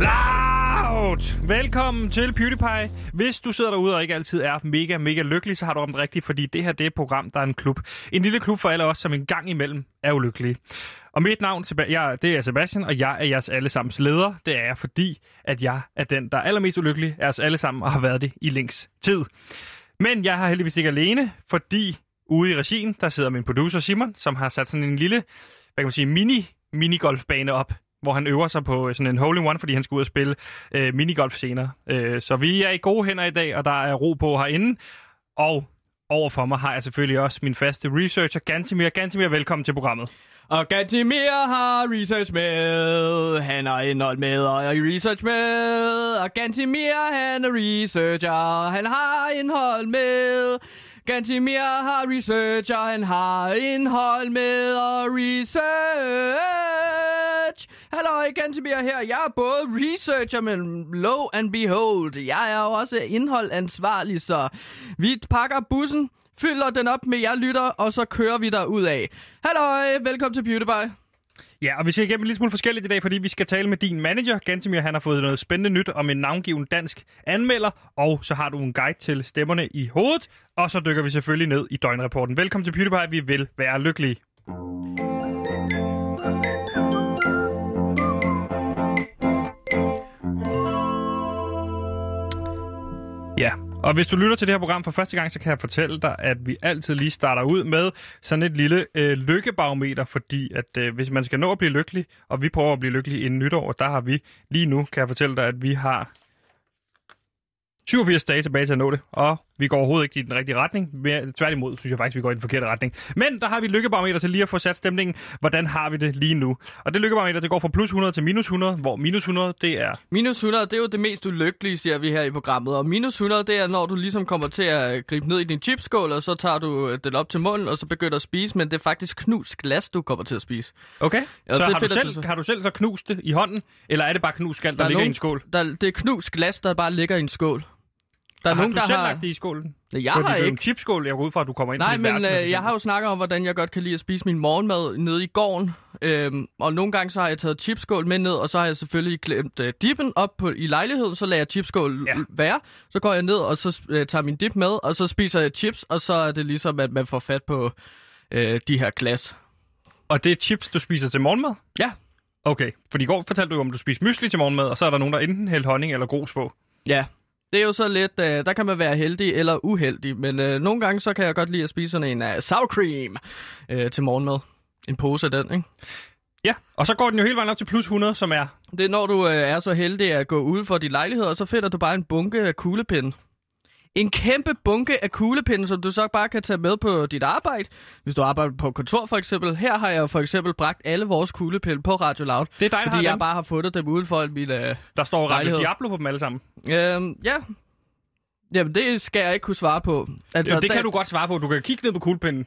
Loud! Velkommen til PewDiePie. Hvis du sidder derude og ikke altid er mega, mega lykkelig, så har du ramt rigtigt, fordi det her det er et program, der er en klub. En lille klub for alle os, som en gang imellem er ulykkelige. Og mit navn jeg, det er Sebastian, og jeg er jeres allesammens leder. Det er jeg, fordi at jeg er den, der er allermest ulykkelig af os alle sammen, og har været det i længst tid. Men jeg har heldigvis ikke alene, fordi ude i regien, der sidder min producer Simon, som har sat sådan en lille, hvad kan man sige, mini minigolfbane op hvor han øver sig på øh, sådan en hole-in-one, fordi han skal ud og spille øh, minigolf senere. Øh, så vi er i gode hænder i dag, og der er ro på herinde. Og overfor mig har jeg selvfølgelig også min faste researcher, Gantimir. Gantimir, velkommen til programmet. Og Gantimir har research med, han har indhold med, og research med. Og Gantimir, han er researcher, han har indhold med. Gantimir har research, og han har indhold med og research. Hallo, Gantimir her. Jeg er både researcher, men low and behold. Jeg er også indholdansvarlig, så vi pakker bussen, fylder den op med jer lytter, og så kører vi der ud af. Hallo, velkommen til PewDiePie. Ja, og vi skal igennem en lille smule forskelligt i dag, fordi vi skal tale med din manager. Gantemir, han har fået noget spændende nyt om en navngiven dansk anmelder, og så har du en guide til stemmerne i hovedet, og så dykker vi selvfølgelig ned i døgnrapporten. Velkommen til PewDiePie, vi vil være lykkelige. Ja, og hvis du lytter til det her program for første gang, så kan jeg fortælle dig, at vi altid lige starter ud med sådan et lille øh, lykkebarometer, fordi at øh, hvis man skal nå at blive lykkelig, og vi prøver at blive lykkelige inden nytår, der har vi lige nu, kan jeg fortælle dig, at vi har 87 dage tilbage til at nå det, og vi går overhovedet ikke i den rigtige retning. Men tværtimod synes jeg faktisk, vi går i den forkerte retning. Men der har vi et lykkebarometer til lige at få sat stemningen. Hvordan har vi det lige nu? Og det lykkebarometer, det går fra plus 100 til minus 100, hvor minus 100, det er... Minus 100, det er jo det mest ulykkelige, siger vi her i programmet. Og minus 100, det er, når du ligesom kommer til at gribe ned i din chipskål, og så tager du øh, den op til munden, og så begynder at spise, men det er faktisk knust glas, du kommer til at spise. Okay, ja, så det har, fedt, du selv, har du selv så knust det i hånden, eller er det bare knust skal, der, der ligger nogen, i en skål? Der, det er knust glas, der bare ligger i en skål. Der er har nogen, du der selv har... lagt det i skålen? Jeg har ikke. en chipskål, jeg går ud fra, at du kommer ind Nej, på men øh, jeg har jo snakket om, hvordan jeg godt kan lide at spise min morgenmad nede i gården. Øhm, og nogle gange så har jeg taget chipskål med ned, og så har jeg selvfølgelig glemt øh, dippen op på, i lejligheden. Så lader jeg chipskål ja. være. Så går jeg ned, og så øh, tager min dip med, og så spiser jeg chips, og så er det ligesom, at man får fat på øh, de her glas. Og det er chips, du spiser til morgenmad? Ja. Okay, for i går fortalte du om, du spiser mysli til morgenmad, og så er der nogen, der enten hælder honning eller grus på. Ja, det er jo så lidt, øh, der kan man være heldig eller uheldig, men øh, nogle gange så kan jeg godt lide at spise sådan en uh, sour cream øh, til morgenmad. En pose af den, ikke? Ja, og så går den jo hele vejen op til plus 100, som er... Det er, når du øh, er så heldig at gå ud for din lejlighed, og så finder du bare en bunke af kuglepinde. En kæmpe bunke af kuglepinde, som du så bare kan tage med på dit arbejde. Hvis du arbejder på kontor for eksempel. Her har jeg for eksempel bragt alle vores kuglepinde på Radio Loud. Det er dig, Fordi jeg dem. bare har fundet dem uden for min uh, Der står Radio Diablo på dem alle sammen. Øhm, ja. Jamen, det skal jeg ikke kunne svare på. Altså, Jamen, det kan der... du godt svare på. Du kan kigge ned på kuglepinden.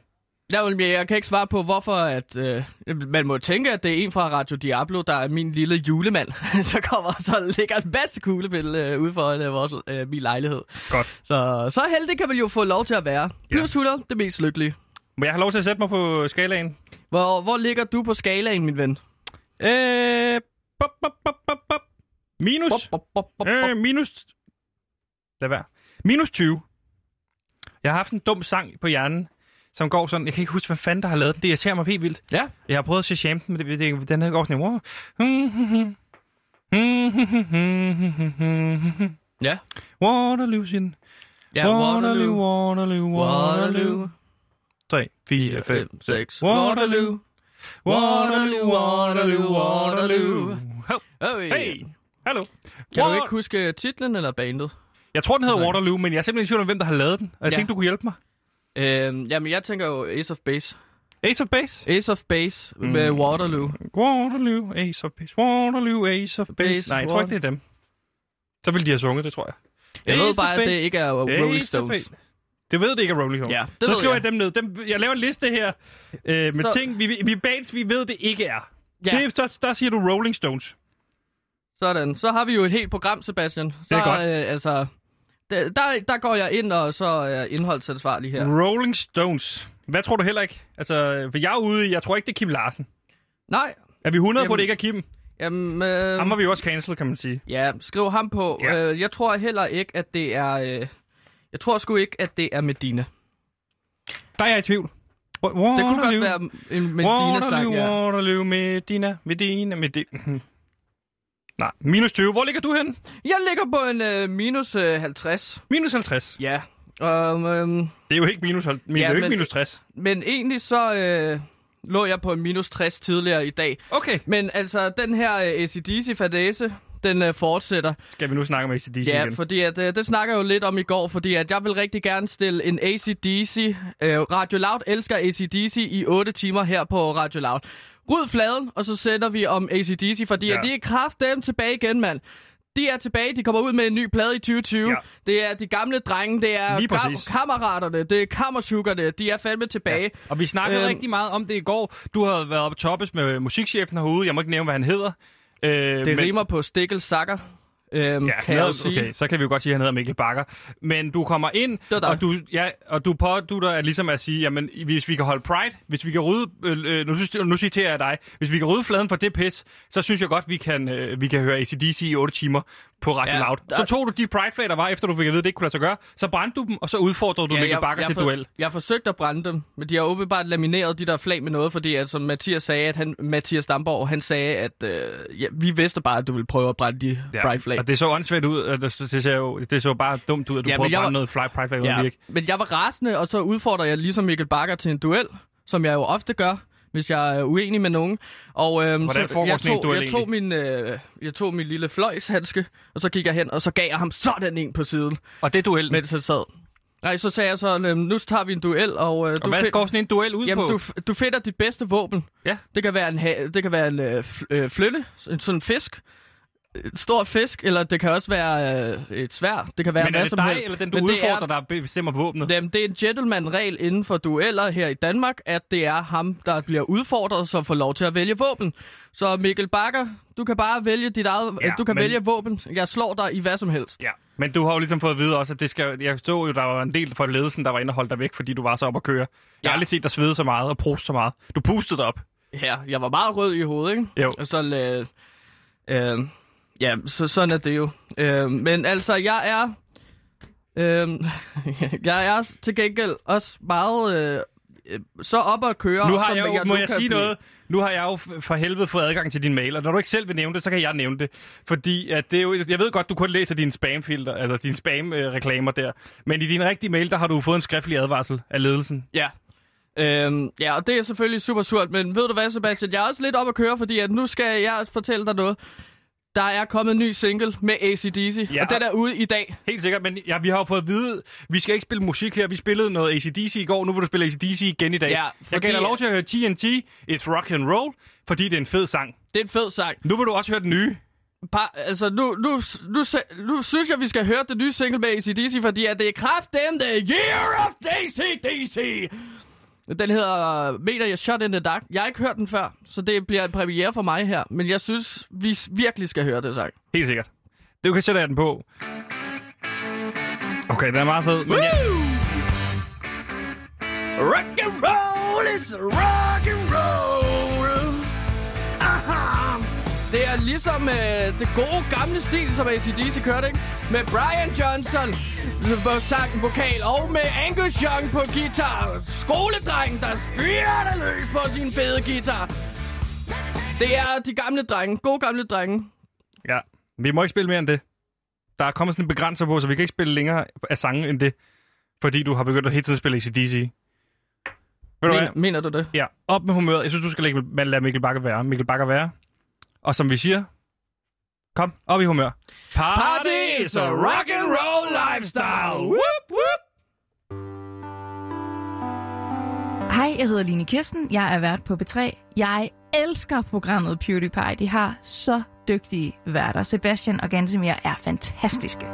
Ja, men jeg kan ikke svare på, hvorfor at, øh, man må tænke, at det er en fra Radio Diablo, der er min lille julemand. så kommer så ligger en masse kuglepille øh, ude for øh, vores, øh, min lejlighed. Godt. Så, så heldig kan man jo få lov til at være. Plus ja. 100, det mest lykkelige. Må jeg have lov til at sætte mig på skalaen? Hvor, hvor ligger du på skalaen, min ven? Øh, bop, bop, bop, bop, bop. Minus. Bop, bop, bop, bop, bop. Øh, minus. Lad være. Minus 20. Jeg har haft en dum sang på hjernen, som går sådan, jeg kan ikke huske, hvad fanden der har lavet den. Det irriterer mig helt vildt. Ja. Jeg har prøvet at se shame men det, det, den her går sådan, wow. Ja. Waterloo sin. Ja, Waterloo, Waterloo, Waterloo. 3, 4, 5, 6. Waterloo. Waterloo, Waterloo, Waterloo. Hey. hey. Hallo. Kan du ikke huske titlen eller bandet? Jeg tror, den hedder Waterloo, men jeg er simpelthen i tvivl om, hvem der har lavet den. Og jeg ja. tænkte, du kunne hjælpe mig. Øhm, jamen, jeg tænker jo Ace of Base. Ace of Base? Ace of Base mm. med Waterloo. Waterloo, Ace of Base, Waterloo, Ace of Base. Base Nej, jeg tror ikke, det er dem. Så ville de have sunget det, tror jeg. Jeg Ace ved bare, at det ikke er Rolling Stones. Det ved det ikke er Rolling Stones. Ja, det så skriver jeg. jeg dem ned. Dem, jeg laver en liste her øh, med så... ting, vi, vi bands, vi ved, det ikke er. Ja. Det, så, der siger du Rolling Stones. Sådan. Så har vi jo et helt program, Sebastian. Så, det er godt. Øh, altså, der, der går jeg ind og så er indholdsansvarlig her. Rolling Stones. Hvad tror du heller ikke? Altså, for jeg er ude jeg tror ikke, det er Kim Larsen. Nej. Er vi 100 Jamen, på, det ikke er Kim? Jamen, øh, Ham må vi jo også cancel, kan man sige. ja, skriv ham på. Ja. Øh, jeg tror heller ikke, at det er... Øh, jeg tror sgu ikke, at det er Medina. Der er jeg i tvivl. Det kunne godt være en Medina-sang, Waterloo, ja. Waterloo, Medina, Medina, Medina. Nej, minus 20. Hvor ligger du hen? Jeg ligger på en øh, minus øh, 50. Minus 50. Ja. Um, øhm, Det er jo ikke minus, men Ja, det er jo ikke men- minus 60. men egentlig så øh, lå jeg på en minus 60 tidligere i dag. Okay. Men altså, den her øh, ACDC-fadese, den øh, fortsætter. Skal vi nu snakke om ACDC Ja, igen? fordi at, øh, det snakker jeg jo lidt om i går, fordi at jeg vil rigtig gerne stille en ACDC. Øh, Radio Loud elsker ACDC i 8 timer her på Radio Loud. Ryd fladen, og så sætter vi om ACDC, fordi Ja. de er kraft dem tilbage igen, mand. De er tilbage, de kommer ud med en ny plade i 2020. Ja. Det er de gamle drenge, det er præcis. kammeraterne, det er kammersugerne, de er fandme tilbage. Ja. Og vi snakkede øhm, rigtig meget om det i går. Du har været oppe toppes med musikchefen herude. Jeg må ikke nævne, hvad han hedder. Øh, Det men- rimer på Stikkel Sakker, øhm, Ja, kan jeg jo sige. okay, så kan vi jo godt sige, at han hedder Mikkel Bakker. Men du kommer ind, og du, ja, og du pådutter at ligesom at sige, jamen, hvis vi kan holde Pride, hvis vi kan rydde, øh, øh, nu, nu citerer jeg dig, hvis vi kan rydde fladen for det pis, så synes jeg godt, vi kan, øh, vi kan høre ACDC i 8 timer på Radio Ja, Loud. Så tog du de Pride-flag, der var, efter du fik at vide, at det ikke kunne lade sig gøre, så brændte du dem, og så udfordrede du ja, Mikkel Bakker til for, duel. Jeg har forsøgt at brænde dem, men de har åbenbart lamineret de der flag med noget, fordi at, som Mathias sagde, at han, Mathias Damborg, han sagde, at øh, ja, vi vidste bare, at du ville prøve at brænde de ja, Pride flag. og det så åndssvagt ud, og det, det, ser jo, det så bare dumt ud, at du Ja, prøvede at brænde var- noget fly Pride-flag uden ja, virke. men jeg var rasende, og så udfordrer jeg ligesom Mikkel Bakker til en duel, som jeg jo ofte gør, hvis jeg er uenig med nogen. Og, øhm, Hvordan så, jeg tog, duel jeg tog, min, øh, jeg tog min lille fløjshandske, og så gik jeg hen, og så gav jeg ham sådan en på siden, Og det duellen. mens han sad. Nej, så sagde jeg så, øhm, nu tager vi en duel, og, øh, og du, hvad find- går sådan en duel ud jamen, på? du, du finder dit bedste våben. Ja. Det kan være en, ha- det kan være en øh, fl- øh, flytte, en sådan en fisk, en stor fisk, eller det kan også være øh, et svær. Det kan være Men er det dig, helst. eller den, du Men udfordrer, er, der bestemmer våbnet? Jamen, det er en gentleman-regel inden for dueller her i Danmark, at det er ham, der bliver udfordret, som får lov til at vælge våben. Så Mikkel Bakker, du kan bare vælge dit eget, Ja, du kan men- vælge våben. Jeg slår dig i hvad som helst. Ja, men du har jo ligesom fået at vide også, at det skal... Jeg så jo, der var en del fra ledelsen, der var inde og holde dig væk, fordi du var så op at køre. Jeg har aldrig set dig svede så meget og proste så meget. Du pustede op. Ja, jeg var meget rød i hovedet, ikke? Jo. Og så, øh, øh, ja, så sådan er det jo. Øh, men altså, jeg er, øh, jeg er til gengæld også meget øh, øh, så op at køre. Nu har jeg jo, må nu jeg sige blive. noget? Nu har jeg jo for helvede fået adgang til din mail, og når du ikke selv vil nævne det, så kan jeg nævne det. Fordi at det er jo, jeg ved godt, du kun læser dine spamfilter, altså dine spam-reklamer der. Men i din rigtige mail, der har du fået en skriftlig advarsel af ledelsen. Ja. Øhm, ja, og det er selvfølgelig super surt, men ved du hvad, Sebastian? Jeg er også lidt op at køre, fordi at nu skal jeg fortælle dig noget. Der er kommet en ny single med ACDC, Ja. og den er ude i dag. Helt sikkert, men ja, vi har jo fået at vide, vi skal ikke spille musik her. Vi spillede noget ACDC i går, nu vil du spille ACDC igen i dag. Ja, Jeg fordi- gav dig lov til at høre TNT, It's Rock and Roll, fordi det er en fed sang. Det er en fed sang. Nu vil du også høre den nye. Par, altså, nu, nu, nu, nu synes jeg, vi skal høre det nye single med ACDC, fordi at det er kraftedeme The Year of ACDC. Den hedder Meter jeg Shot in the Dark. Jeg har ikke hørt den før, så det bliver en premiere for mig her. Men jeg synes, vi virkelig skal høre det sang. Helt sikkert. Du kan sætte den på. Okay, den er meget fed. Men jeg, Rock and roll is rock and Det er ligesom øh, det gode gamle stil, som ACDC kørte, ikke? Med Brian Johnson på sang, vokal, og med Angus Young på guitar. Skoledreng, der styrter løs på sin fede guitar. Det er de gamle drenge, gode gamle drenge. ja, vi må ikke spille mere end det. Der er kommet sådan en begrænser på, så vi kan ikke spille længere af sange end det. Fordi du har begyndt at hele tiden spille ACDC. Ved du hvad? Mener, du det? Ja, op med humøret. Jeg synes, du skal man lade Mikkel Bakker være. Mikkel Bakker være. Og som vi siger, kom, op i humør. Party is a rock and roll lifestyle. Whoop, whoop. Hej, jeg hedder Line Kirsten. Jeg er vært på B3. Jeg elsker programmet PewDiePie. De har så dygtige værter. Sebastian og Gansimir er fantastiske.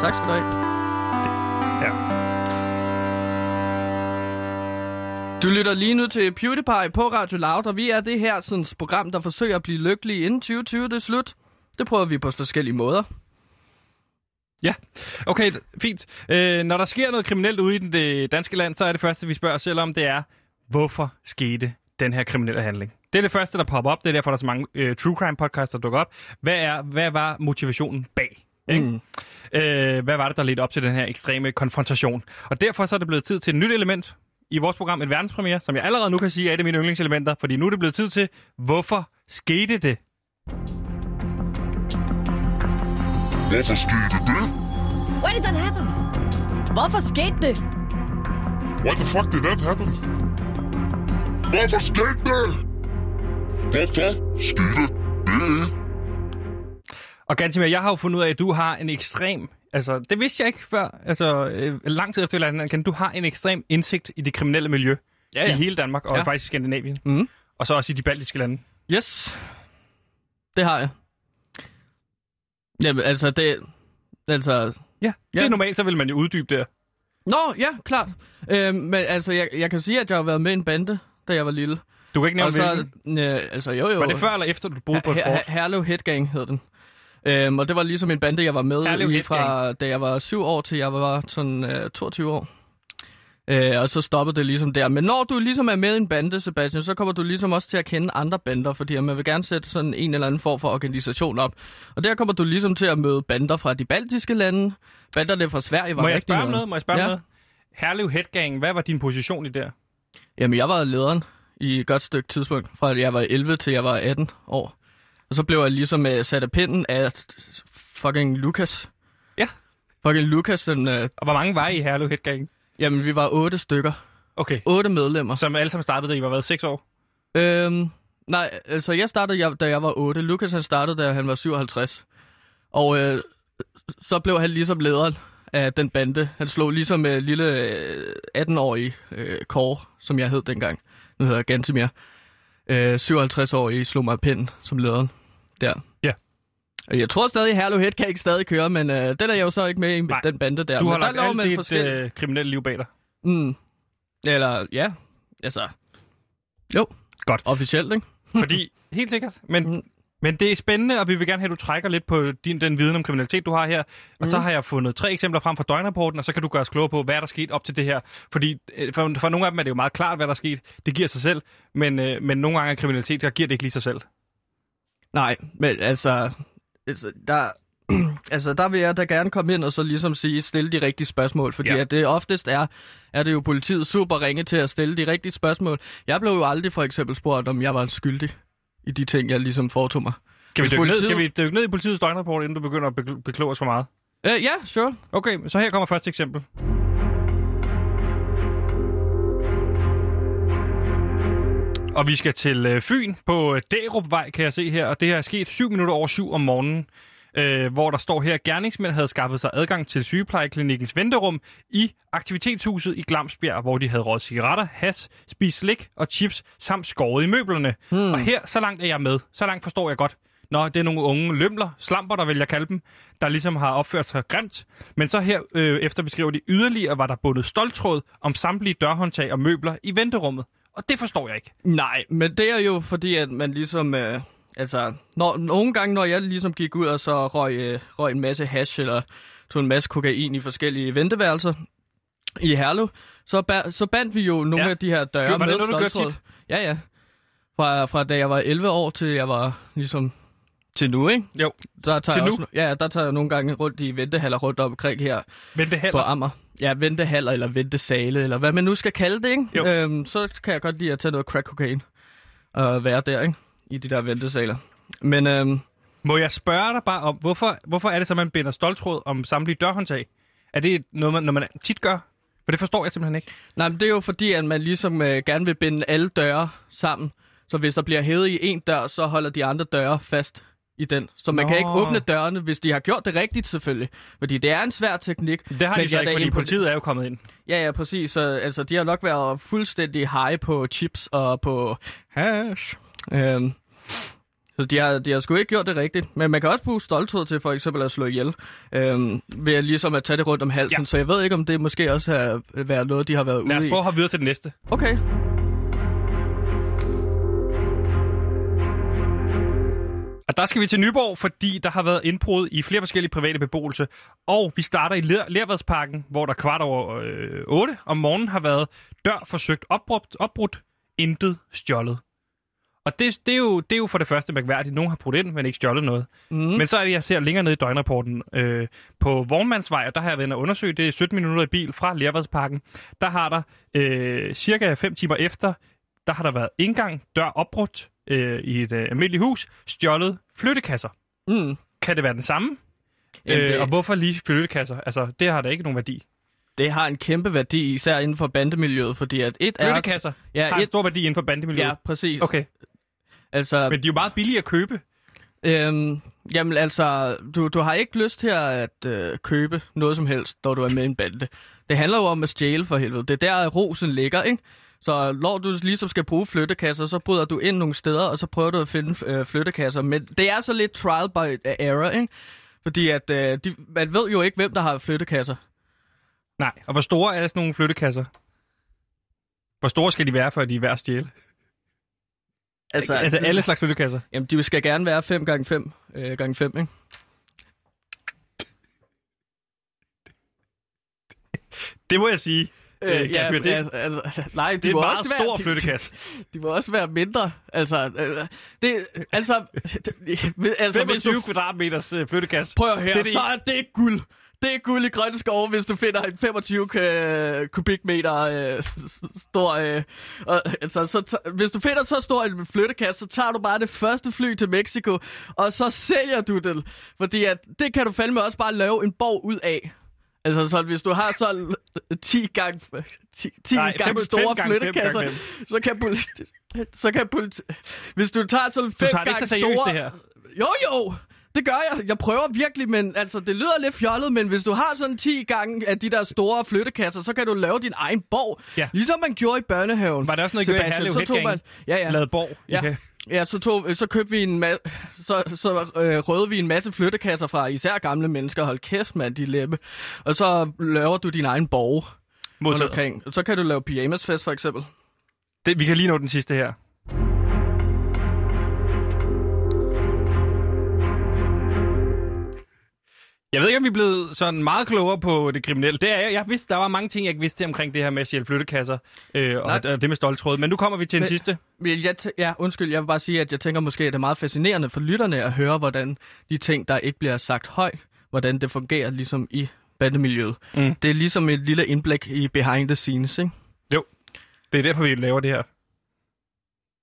Tak skal du have. Du lytter lige nu til PewDiePie på Radio Loud, og vi er det her sådan, program, der forsøger at blive lykkelige inden 2020 det er slut. Det prøver vi på forskellige måder. Ja, okay, fint. Øh, når der sker noget kriminelt ude i det danske land, så er det første, vi spørger os selv om, det er, hvorfor skete den her kriminelle handling? Det er det første, der popper op. Det er derfor, der er så mange øh, true crime podcasts, der dukker op. Hvad, er, hvad var motivationen bag? Ikke? Mm. Øh, hvad var det, der ledte op til den her ekstreme konfrontation? Og derfor så er det blevet tid til et nyt element i vores program, et verdenspremiere, som jeg allerede nu kan sige er et af mine yndlingselementer, fordi nu er det blevet tid til, hvorfor skete det? Hvorfor skete det? Why did that happen? Hvorfor skete det? Why the fuck did that happen? Hvorfor skete det? Hvorfor skete det? Og Gantimir, jeg har jo fundet ud af, at du har en ekstrem... Altså, det vidste jeg ikke før. Altså, øh, lang tid efter, lærte Du har en ekstrem indsigt i det kriminelle miljø Ja, i ja. hele Danmark, og Ja. ja. faktisk i Skandinavien. Mm. Og så også i de baltiske lande. Yes. Det har jeg. Jamen, altså, det... Altså... Ja, ja. det Ja. er normalt, så vil man jo uddybe det. Nå, ja, klart. Øhm, men altså, jeg, jeg kan sige, at jeg har været med i en bande, da jeg var lille. Du kan ikke nævne, så, hvilken. øh, altså, jo, jo. Var det før eller efter, du boede på et fort? Her- Herlev Headgang hed den. Øhm, og det var ligesom en bande, jeg var med Herlev i fra, da jeg var 7 år til jeg var sådan øh, 22 år. Øh, og så stoppede det ligesom der. Men når du ligesom er med i en bande, Sebastian, så kommer du ligesom også til at kende andre bander, fordi man vil gerne sætte sådan en eller anden form for organisation op. Og der kommer du ligesom til at møde bander fra de baltiske lande. Banderne fra Sverige var Må jeg rigtig spørge om noget. noget? Må jeg spørge Ja. noget? Herlev Headgang, hvad var din position i der? Jamen, jeg var lederen i et godt stykke tidspunkt, fra jeg var 11 til jeg var 18 år. Og så blev jeg ligesom uh, sat af pinden af fucking Lukas. Ja. Fucking Lukas, den... Uh, Og hvor mange var I i Herlev Headgang? jamen, vi var otte stykker. Okay. Otte medlemmer. Som alle sammen startede, da I var været 6 år? Øhm, nej, altså jeg startede, jeg, da jeg var 8. Lukas han startede, da han var 57. Og øh, så blev han ligesom lederen af den bande. Han slog ligesom øh, lille øh, 18-årige øh, Kåre, som jeg hed dengang. Nu hedder jeg Gantemir. Øh, 57-årige slog mig af pinden som lederen der. Ja. Jeg tror stadig, Herlev Head kan ikke stadig køre, men øh, den er jeg jo så ikke med i Nej. den bande der. Du men har der lagt alt dit forskellige- øh, kriminelle liv bag dig. Mm. Eller, ja, altså... Jo. Godt. Officielt, ikke? Fordi, helt sikkert. Men, Mm. Men det er spændende, og vi vil gerne have, at du trækker lidt på din, den viden om kriminalitet, du har her. Og mm. så har jeg fundet tre eksempler frem fra døgnrapporten, og så kan du gøre os klogere på, hvad er der sket op til det her. Fordi øh, for, for nogle af dem er det jo meget klart, hvad der er sket. Det giver sig selv. Men, øh, men nogle gange er kriminalitet, der giver det ikke lige sig selv. Nej, men altså, altså der, altså der vil jeg da gerne komme ind og så ligesom sige, stille de rigtige spørgsmål, fordi ja. at det oftest er, er det jo politiet super ringe til at stille de rigtige spørgsmål. Jeg blev jo aldrig for eksempel spurgt, om jeg var skyldig i de ting, jeg ligesom foretog mig. Skal vi, dykke ned, politiet- skal vi dykke ned i politiets døgnrapport, inden du begynder at bekloge os for meget? Øh, ja, sure. Okay, så her kommer første eksempel. Og vi skal til øh, Fyn på øh, Dærupvej, kan jeg se her. Og det her er sket 7 minutter over 7 om morgenen. Øh, hvor der står her, at gerningsmænd havde skaffet sig adgang til sygeplejeklinikkens venterum i aktivitetshuset i Glamsbjerg, hvor de havde råd cigaretter, has, spist slik og chips, samt skåret i møblerne. Hmm. Og her, så langt er jeg med. Så langt forstår jeg godt. Nå, det er nogle unge lømler, slamper, der vil jeg kalde dem, der ligesom har opført sig grimt. Men så her øh, efter beskriver de yderligere, var der bundet stoltråd om samtlige dørhåndtag og møbler i venterummet. Og det forstår jeg ikke. Nej, men det er jo fordi, at man ligesom... Øh, altså, når, nogle gange, når jeg ligesom gik ud og så røg, øh, røg en masse hash, eller tog en masse kokain i forskellige venteværelser i Herlev, så, ba- så bandt vi jo nogle Ja. af de her døre Gjorde- det med gjorde stoltråd. Ja, ja. Fra, fra da jeg var 11 år til jeg var ligesom til nu, ikke? Jo, Der tager Til jeg nu? Også, ja, der tager jeg nogle gange rundt i ventehaller rundt omkring her det på. Amager. Ja, ventehaller eller ventesale, eller hvad man nu skal kalde det, ikke? Jo. Øhm, så kan jeg godt lide at tage noget crack cocaine og være der, ikke? I de der ventesaler. Men øhm, Må jeg spørge dig bare om, hvorfor, hvorfor er det så, man binder stoltråd om samtlige dørhåndtag? Er det noget, man, når man tit gør? For det forstår jeg simpelthen ikke. nej, men det er jo fordi, at man ligesom øh, gerne vil binde alle døre sammen. Så hvis der bliver hævet i en dør, så holder de andre døre fast i den. Så man Nå. kan ikke åbne dørene, hvis de har gjort det rigtigt selvfølgelig. Fordi det er en svær teknik. Det har de så ikke, fordi politiet er jo kommet ind. Ja, ja, præcis. Så, altså, de har nok været fuldstændig high på chips og på hash. Øhm, så de har, de har sgu ikke gjort det rigtigt. Men man kan også bruge stoltråd til for eksempel at slå ihjel. Øhm, ved ligesom at tage det rundt om halsen. Ja. Så jeg ved ikke, om det måske også har været noget, de har været Lad os ude i. prøve at hoppe videre til det næste. Okay. Og der skal vi til Nyborg, fordi der har været indbrud i flere forskellige private beboelse. Og vi starter i Ler- Lervadsparken, hvor der kvart over øh, 8 om morgenen har været dør forsøgt opbrudt, opbrudt intet stjålet. Og det, det, er jo, det er jo for det første mærkværdigt. Nogen har brugt ind, men ikke stjålet noget. Mm. Men så er det, jeg ser længere ned i døgnrapporten. Øh, på Vognmandsvej, og der har jeg været og undersøge, det er 17 minutter i bil fra Lervadsparken. Der har der øh, cirka 5 timer efter, der har der været indgang, dør opbrudt øh, i et øh, almindeligt hus, stjålet flyttekasser. Mm. Kan det være den samme? Jamen, øh, det- Og hvorfor lige flyttekasser? Altså, det har da ikke nogen værdi. Det har en kæmpe værdi, især inden for bandemiljøet, fordi at et er... Flyttekasser Ja, har en et, stor værdi inden for bandemiljøet. ja, præcis. Okay, Altså, men de er jo meget billige at købe. Øhm, jamen altså, du, du har ikke lyst til at øh, købe noget som helst, når du er med i en bande. Det handler jo om at stjæle for helvede. Det er der, rosen ligger, ikke? Så når du ligesom skal bruge flyttekasser, så bryder du ind nogle steder, og så prøver du at finde øh, flyttekasser. Men det er så lidt trial by error, ikke? Fordi at, øh, de, man ved jo ikke, hvem der har flyttekasser. Nej, og hvor store er sådan nogle flyttekasser? Hvor store skal de være, for at de er værd at stjæle? Altså, Altså alle slags flyttekasser? Jamen, de skal gerne være 5 gange 5 øh, gange 5, ikke? Det må jeg sige. Øh, ja, det, det, altså, altså, nej, de det er en meget også stor være, de- flyttekasse. De må også være mindre. Altså, øh, det, altså, det, altså hvis du 25 kvadratmeters øh, flyttekasse. prøver at høre, Det er det, det så er det guld. Det er guld i grønne skove, hvis du finder en 25 k- kubikmeter øh, stor... Øh, og, altså, så, t- hvis du finder så stor en flyttekasse, så tager du bare det første fly til Mexico, og så sælger du den. Fordi at, det kan du fandme også bare lave en borg ud af. Altså, så hvis du har så 10 gange, 10, 10 Nej, gange fem- store fem gange fem flyttekasser, gange så kan politi- så kan politi- hvis du tager sådan fem Du tager det gange ikke så seriøst, store... det her. Jo, jo, det gør jeg. Jeg prøver virkelig, men altså, det lyder lidt fjollet, men hvis du har sådan 10 gange af de der store flyttekasser, så kan du lave din egen borg. Ja. Ligesom man gjorde i børnehaven. Var der også noget, Sebastian, Herlev så tog Headgang? Ja, ja. Lavet borg. Ja. Okay. Ja, så, tog, så købte vi en ma- så, så øh, røvede vi en masse flyttekasser fra især gamle mennesker. Hold kæft, mand, de læbe. Og så laver du din egen borg Modtaget. Så kan du lave pyjamasfest, for eksempel. Det, vi kan lige nå den sidste her. Jeg ved ikke, om vi er blevet sådan meget klogere på det kriminelle. Det er jeg. Jeg vidste, der var mange ting, jeg ikke vidste omkring det her med at stjæle flyttekasser øh, og, og det med stoltråd. Men nu kommer vi til den Men- sidste. Men Jeg ja, undskyld, jeg vil bare sige, at jeg tænker måske, at det er meget fascinerende for lytterne at høre, hvordan de ting, der ikke bliver sagt højt, hvordan det fungerer ligesom i bandemiljøet. Mm. Det er ligesom et lille indblik i behind the scenes, ikke? Det er derfor, vi laver det her.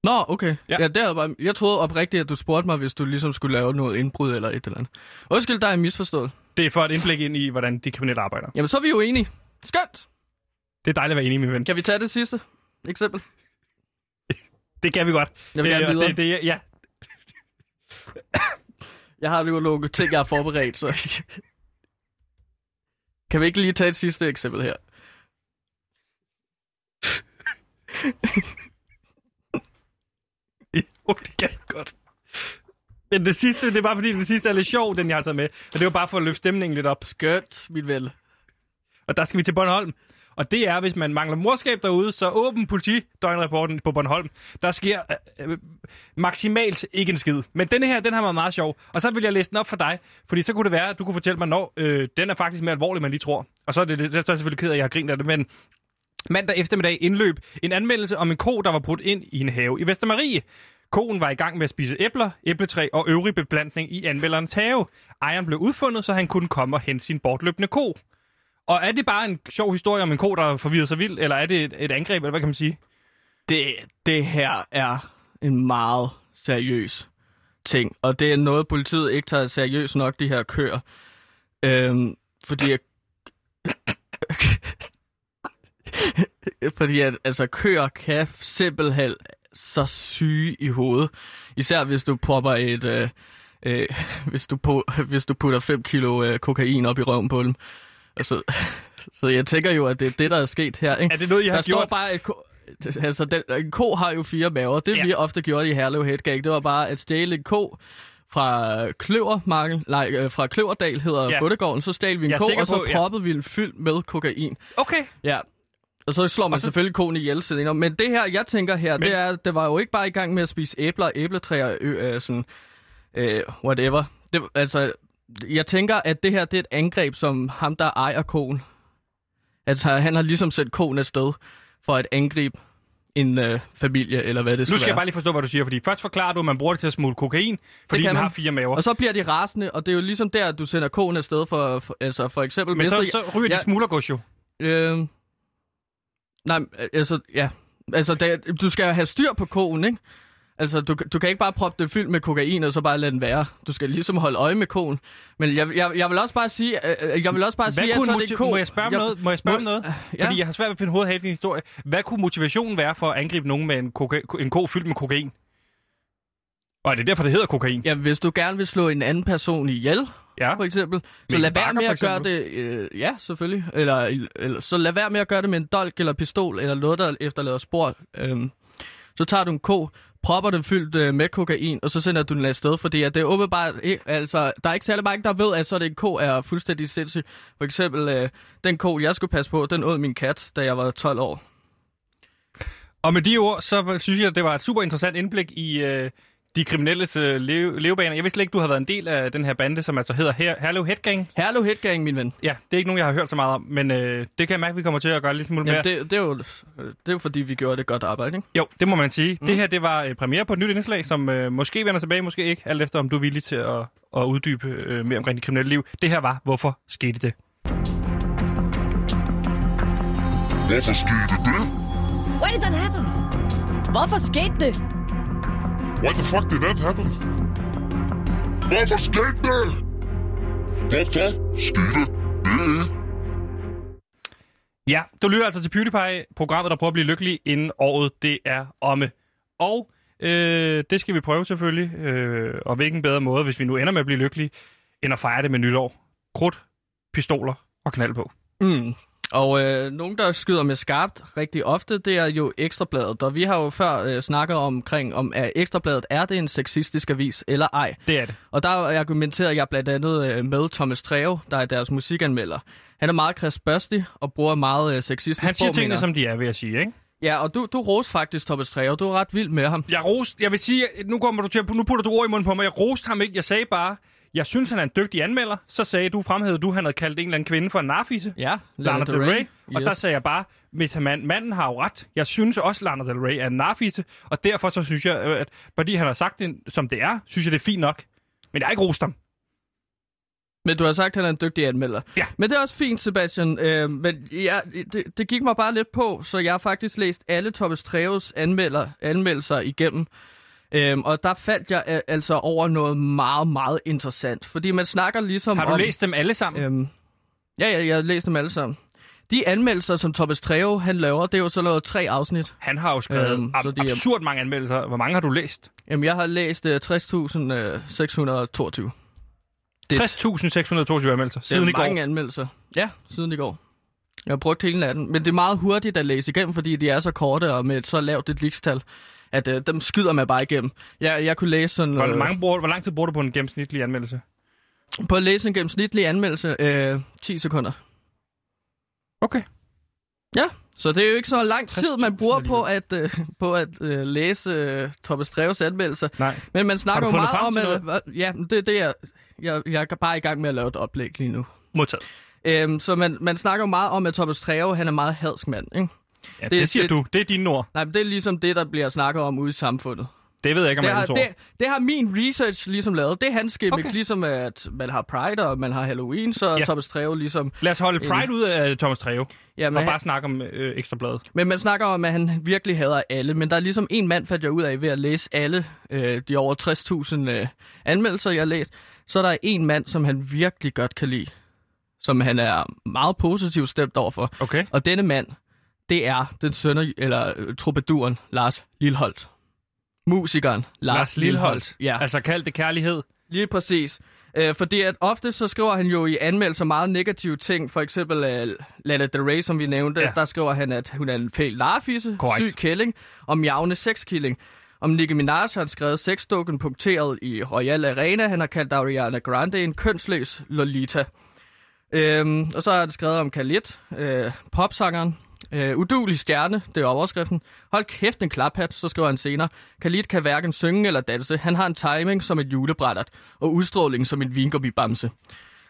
Nå, okay. Ja. Ja. ja det er bare, jeg troede oprigtigt, at du spurgte mig, hvis du ligesom skulle lave noget indbrud eller et eller andet. Undskyld, der er misforstået. Det er for et indblik ind i, hvordan de kriminelle arbejder. Jamen, så er vi jo enige. Skønt! Det er dejligt at være enig, min ven. Kan vi tage det sidste eksempel? Det kan vi godt. Jeg vil gerne Øh, videre. det, det, ja, Jeg har jo nogle ting, jeg har forberedt, så... kan vi ikke lige tage et sidste eksempel her? Jo, det kan jeg godt. Det sidste, det er bare fordi, det sidste er lidt sjov, den jeg har taget med. Og det var bare for at løfte stemningen lidt op. Skønt, mit ven. Og der skal vi til Bornholm. Og det er, hvis man mangler morskab derude, så åben politidøgnrapporten på Bornholm. Der sker øh, øh, maksimalt ikke en skid. Men denne her, den har været meget sjov. Og så vil jeg læse den op for dig, fordi så kunne det være, at du kunne fortælle mig, når øh, den er faktisk mere alvorlig, end man lige tror. Og så er det, det, det er jeg selvfølgelig ked af, at jeg har grint af det, men Mandag eftermiddag indløb en anmeldelse om en ko, der var brudt ind i en have i Vestermarie. Koen var i gang med at spise æbler, æbletræ og øvrig beplantning i anmelderens have. Ejeren blev udfundet, så han kunne komme og hente sin bortløbende ko. Og er det bare en sjov historie om en ko, der forvirrer sig vildt, eller er det et, et angreb, eller hvad kan man sige? Det, det her er en meget seriøs ting, og det er noget, politiet ikke tager seriøst nok, de her køer. Øhm, fordi at... fordi at, altså, køer kan simpelthen så syge i hovedet. Især hvis du popper et... Øh, øh, hvis, du på, hvis du putter 5 kilo øh, kokain op i røven på dem. Altså, så jeg tænker jo, at det er det, der er sket her. Ikke? Er det noget, I har der står gjort? bare et ko... Altså, den, en ko har jo fire maver. Det, Ja. vi ofte gjorde i Herlev Headgang, det var bare at stjæle en ko fra Kløvermarken, nej, øh, fra Kløverdal hedder Ja. Bundegården, så stjal vi en ko, og så på, ja. proppede vi en fyld med kokain. Okay. Ja. Og så slår man så- selvfølgelig konen ihjel senere. Men det her, jeg tænker her, Men- det er, det var jo ikke bare i gang med at spise æbler, æbletræer, ø, øh, sådan, øh, whatever. Det, altså, jeg tænker, at det her, det er et angreb, som ham, der ejer konen. Altså, han har ligesom sendt konen afsted for at angribe en øh, familie, eller hvad det Nu skal skal jeg bare lige forstå, hvad du siger, fordi først forklarer du, at man bruger det til at smule kokain, fordi den man. har fire maver. Og så bliver de rasende, og det er jo ligesom der, at du sender konen afsted for, for altså for eksempel... Men så, mister- så ryger de Ja. smuglergods jo. Øh, nej, altså, ja. Altså, det, du skal have styr på koen, ikke? Altså, du, du kan ikke bare proppe det fyldt med kokain, og så bare lade den være. Du skal ligesom holde øje med koen. Men jeg, jeg, jeg vil også bare sige, øh, øh, jeg vil også bare Hvad sige, kunne at så er det motiv- ko... må jeg spørge om noget? Må jeg spørge om noget? Ja. Fordi jeg har svært ved at finde hovedet i din historie. Hvad kunne motivationen være for at angribe nogen med en, koka- en ko fyldt med kokain? Og er det derfor, det hedder kokain? Ja, hvis du gerne vil slå en anden person ihjel, Ja. for eksempel, så lad være med at gøre det... Øh, ja, selvfølgelig. Eller, eller, så lad være med at gøre det med en dolk eller pistol, eller noget, der efterlader spor. Øhm, så tager du en ko, propper den fyldt øh, med kokain, og så sender du den afsted, fordi at det er åbenbart ikke, altså, der er ikke særlig mange, der ved, at så det en ko er fuldstændig sindssyg. For eksempel, øh, den ko, jeg skulle passe på, den åd min kat, da jeg var 12 år. Og med de ord, så synes jeg, det var et super interessant indblik i øh, de kriminelles øh, leve, levebaner. Jeg vidste slet ikke, du har været en del af den her bande, som altså hedder Her Herlev Headgang. Herlev Headgang, min ven. Ja, det er ikke nogen, jeg har hørt så meget om, men øh, det kan jeg mærke, at vi kommer til at gøre lidt smule mere. Jamen, det, det, er jo, det er jo fordi, vi gjorde det godt arbejde, ikke? Jo, det må man sige. Mm. Det her, det var øh, premiere på et nyt indslag, som øh, måske vender tilbage, måske ikke, alt efter om du er villig til at, at uddybe øh, mere omkring dit kriminelle liv. Det her var, hvorfor skete det? Hvorfor skete det? Why did that happen? Hvorfor skete det? Why the fuck did that happen? Hvorfor skete det? Hvorfor skete det? Ja, du lytter altså til PewDiePie, programmet, der prøver at blive lykkelig inden året det er omme. Og øh, det skal vi prøve selvfølgelig, øh, og hvilken bedre måde, hvis vi nu ender med at blive lykkelige, end at fejre det med nytår. Krudt, pistoler og knald på. Mm. Og øh, nogen, der skyder med skarpt rigtig ofte, det er jo Ekstrabladet. Og vi har jo før øh, snakket omkring, om at Ekstrabladet er det en sexistisk avis eller ej. Det er det. Og der argumenterer jeg blandt andet øh, med Thomas Treve, der er deres musikanmelder. Han er meget krispørstig og bruger meget øh, sexistisk Han siger sprog, tingene, som de er, vil jeg sige, ikke? Ja, og du, du roste faktisk Thomas Treve. Du er ret vild med ham. Jeg rost, jeg vil sige, nu kommer du til at, nu putter du ord i munden på mig. Jeg roste ham ikke. Jeg sagde bare, jeg synes, han er en dygtig anmelder. Så sagde du, fremhævede du, han havde kaldt en eller anden kvinde for en narfisse. Ja, Lana Del Rey. Og Yes. der sagde jeg bare, hvis mand, manden har jo ret. Jeg synes også, Lana Del Rey er en narfisse. Og derfor så synes jeg, øh, at fordi han har sagt det, som det er, synes jeg, det er fint nok. Men jeg har ikke rost ham. Men du har sagt, at han er en dygtig anmelder. Ja. Men det er også fint, Sebastian. Øh, men ja, det, det gik mig bare lidt på, så jeg har faktisk læst alle Thomas Treves anmelder, anmeldelser igennem. Øhm, og der faldt jeg øh, altså over noget meget, meget interessant. Fordi man snakker ligesom Har du om... læst dem alle sammen? Øhm, ja, ja, jeg har læst dem alle sammen. De anmeldelser, som Thomas Treve han laver, det er jo sådan noget tre afsnit. Han har jo skrevet Øhm, øhm, så ab- de absurd mange anmeldelser. Hvor mange har du læst? Jamen, jeg har læst øh, 60.622. Det- 60.622 anmeldelser Det siden i går. mange anmeldelser. Ja, siden i går. Jeg har brugt hele natten. Men det er meget hurtigt at læse igennem, fordi de er så korte og med et så lavt et likstal, at øh, dem skyder man bare igennem. Jeg, jeg kunne læse sådan... Hvor, Øh, mange bruger, hvor lang tid bruger du på en gennemsnitlig anmeldelse? på at læse en gennemsnitlig anmeldelse, øh, 10 sekunder. Okay. Ja, så det er jo ikke så lang tid, man 60.000 bruger på at, øh, på at øh, læse øh, Thomas Dreves anmeldelser. Nej. Men man snakker jo meget om... At, hvad- ja, det er det, jeg, jeg, jeg er bare i gang med at lave et oplæg lige nu. Modtaget. Øhm, så man, man snakker jo meget om, at Thomas Treve, han er meget hadsk mand, ikke? Ja, det, Det- siger det- du. Det er dine ord. Nej, men det er ligesom det, der bliver snakket om ude i samfundet. Det ved jeg ikke, om Det har, tror. det, det har min research ligesom lavet. Det er hans gimmick, Okay. ligesom at man har Pride og man har Halloween, så Ja. Thomas Treve ligesom... Lad os holde Pride ud af Thomas Treve, Ja, og men, bare snakke om øh, Ekstrabladet. men man snakker om, at han virkelig hader alle, men der er ligesom en mand, fandt jeg ud af ved at læse alle øh, de over 60.000 øh, anmeldelser, jeg har læst. Så er der en mand, som han virkelig godt kan lide, som han er meget positivt stemt overfor. Okay. Og denne mand, det er den sønner, eller øh, troubaduren Lars Lilholdt. Musikeren Lars, Lars Lilholdt. Ja, Altså kald det kærlighed. lige præcis. Øh, fordi at ofte så skriver han jo i anmeldelser meget negative ting. For eksempel uh, Lana Del Rey, som vi nævnte. Ja. Der skriver han, at hun er en fæl larfisse, Korrekt. syg kælling og mjavne sexkilling. Om Nicki Minaj har han skrevet sexdukken punkteret i Royal Arena. Han har kaldt Ariana Grande en kønsløs Lolita. Øhm, og så har han skrevet om Khalid, øh, popsangeren. Øh, udulig stjerne, det er overskriften. Hold kæft en klaphat, så skriver han senere. Khalid kan hverken synge eller danse. Han har en timing som et julebrættert, og udstråling som en vingummibamse.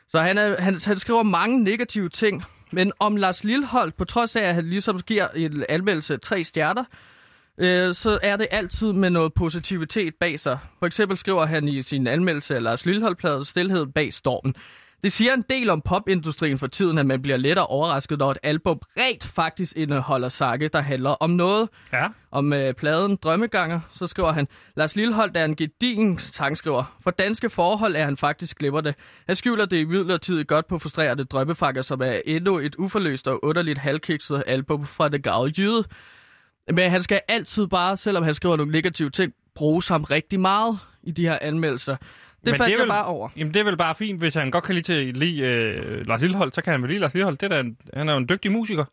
Så han, er, han, han skriver mange negative ting. Men om Lars Lilholdt, på trods af, at han ligesom giver en anmeldelse tre stjerner, øh, så er det altid med noget positivitet bag sig. For eksempel skriver han i sin anmeldelse af Lars Lilleholdplade Stilhed bag stormen. Det siger en del om popindustrien for tiden, at man bliver lettere overrasket, når et album rent faktisk indeholder sange, der handler om noget. Ja. Om øh, pladen Drømmeganger, så skriver han, Lars Lilleholdt er en gedigen sangskriver. For danske forhold er han faktisk glimrende. Han skjuler det i midlertid godt på frustrerede drømmefanger, som er endnu et uforløst og underligt halvkikset album fra det gavle jyde. Men han skal altid bare, selvom han skriver nogle negative ting, bruge ham rigtig meget i de her anmeldelser. Det Men faldt det er jeg vel- bare over. Jamen, det er vel bare fint, hvis han godt kan lide, til, lide øh, Lars Lilleholdt, så kan han vel lide Lars Lilleholdt. Det er en, han er jo en dygtig musiker.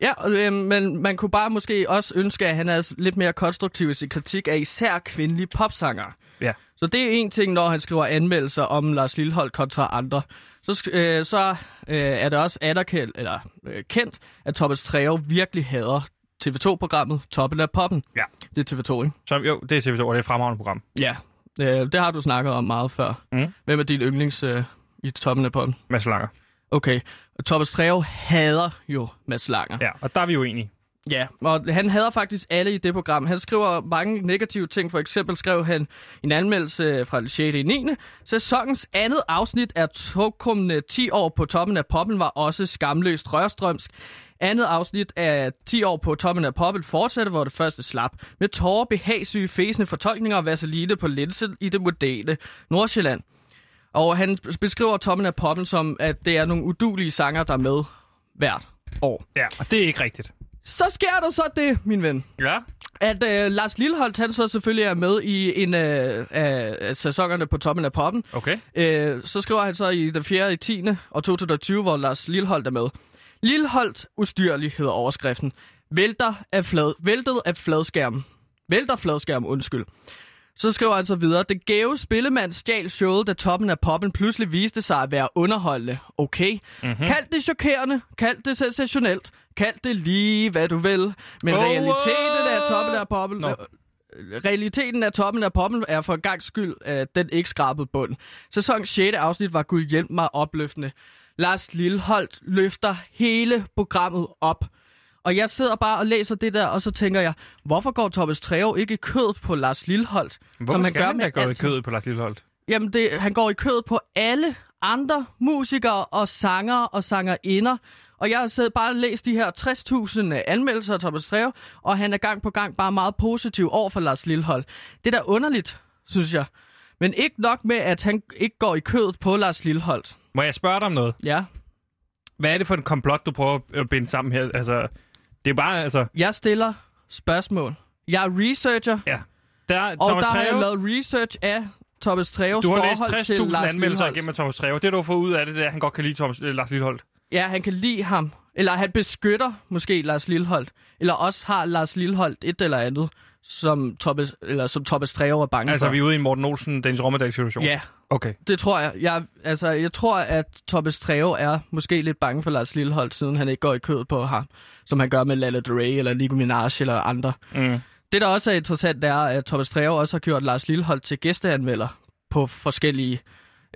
Ja, øh, men man kunne bare måske også ønske, at han er lidt mere konstruktiv i sin kritik af især kvindelige popsangere. Ja. Så det er en ting, når han skriver anmeldelser om Lars Lilleholdt kontra andre. Så, øh, så øh, er det også anerkendt, eller øh, kendt, at Thomas Treve virkelig hader TV2-programmet Toppen af Poppen. Ja. Det er TV2, ikke? Så, jo, det er TV2, og det er et fremragende program. Ja. Øh, det har du snakket om meget før. Mm. Hvem er din yndlings øh, i Toppen af Poppen? Mads Langer. Okay. Thomas Treve hader jo Mads Langer. Ja, og der er vi jo enige. Ja, og han hader faktisk alle i det program. Han skriver mange negative ting. For eksempel skrev han en anmeldelse fra den 6. i 9. Sæsonens andet afsnit af togkommende 10 år på toppen af poppen var også skamløst rørstrømsk. Andet afsnit af 10 år på toppen af poppen fortsatte, hvor det første slap. Med tårer, behagsyge, fæsende fortolkninger og vaseline på linsen i det moderne Nordsjælland. Og han beskriver toppen af poppen som, at det er nogle udulige sanger, der er med hvert år. Ja, og det er ikke rigtigt. Så sker der så det, min ven, Ja. at øh, Lars Lilleholdt, han så selvfølgelig er med i en øh, af, af sæsonerne på toppen af poppen. Okay. Øh, så skriver han så i den 4. i 10. og 2020, hvor Lars Lilleholdt er med. Lilleholdt ustyrlig hedder overskriften. Vælter af flad, væltet af fladskærmen. Vælter fladskærm, undskyld. Så skriver han så videre, det gave spillemand stjal showet, da toppen af poppen pludselig viste sig at være underholdende. Okay. Mhm. Mm-hmm. Kald det chokerende, kald det sensationelt, kald det lige hvad du vil. Men Oh, realiteten af toppen af poppen... Nå. Øh, realiteten af toppen af poppen er for en gang skyld, at den ikke skrabede bund. Sæson 6. afsnit var Gud hjælp mig opløftende. Lars Lilleholdt løfter hele programmet op. Og jeg sidder bare og læser det der, og så tænker jeg, hvorfor går Thomas Treve ikke i kødet på Lars Lilleholdt? Hvorfor skal man da gå i kødet på Lars Lilleholdt? Jamen, det, han går i kødet på alle andre musikere og sanger og sangerinder. Og jeg har siddet bare og læst de her 60.000 anmeldelser af Thomas Treve, og han er gang på gang bare meget positiv over for Lars Lillehold. Det er da underligt, synes jeg. Men ikke nok med, at han ikke går i kødet på Lars Lilleholdt. Må jeg spørge dig om noget? Ja. Hvad er det for en komplot, du prøver at binde sammen her? Altså, det er bare, altså... Jeg stiller spørgsmål. Jeg er researcher, Ja. Der, og Thomas der har jeg Treve, lavet research af Thomas Treves du har læst til 60.000 Lars anmeldelser igennem af Thomas Treve. Det, du har fået ud af det, det er, at han godt kan lide Thomas, øh, Lars Lilleholdt. Ja, han kan lide ham. Eller han beskytter måske Lars Lilleholdt. Eller også har Lars Lilleholdt et eller andet, som Thomas, eller som Thomas Treve er bange Altså, for. vi er ude i en Morten Olsen, Dennis Rommedal situation. Ja, Okay. det tror jeg. jeg. Altså, jeg tror, at Thomas Treve er måske lidt bange for Lars Lilleholdt, siden han ikke går i kødet på ham, som han gør med Lala Del Rey eller Nico Minaj eller andre. Mm. Det, der også er interessant, er, at Thomas Treve også har gjort Lars Lilleholdt til gæsteanmelder på forskellige,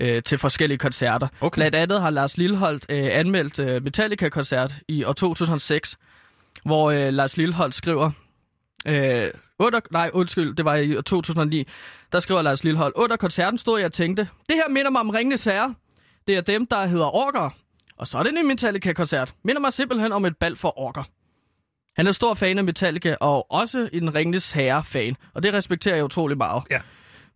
øh, til forskellige koncerter. Okay. Blandt andet har Lars Lilleholdt øh, anmeldt øh, Metallica-koncert i år 2006, hvor øh, Lars Lilleholdt skriver... Øh, under, nej, undskyld, det var i år 2009. Der skriver Lars Lilleholdt, under koncerten stod jeg og tænkte, det her minder mig om Ringnes Herre. Det er dem, der hedder orker. Og så er det en Metallica-koncert. Minder mig simpelthen om et bal for orker. Han er stor fan af Metallica, og også en Ringnes Herre-fan. Og det respekterer jeg utrolig meget. Ja.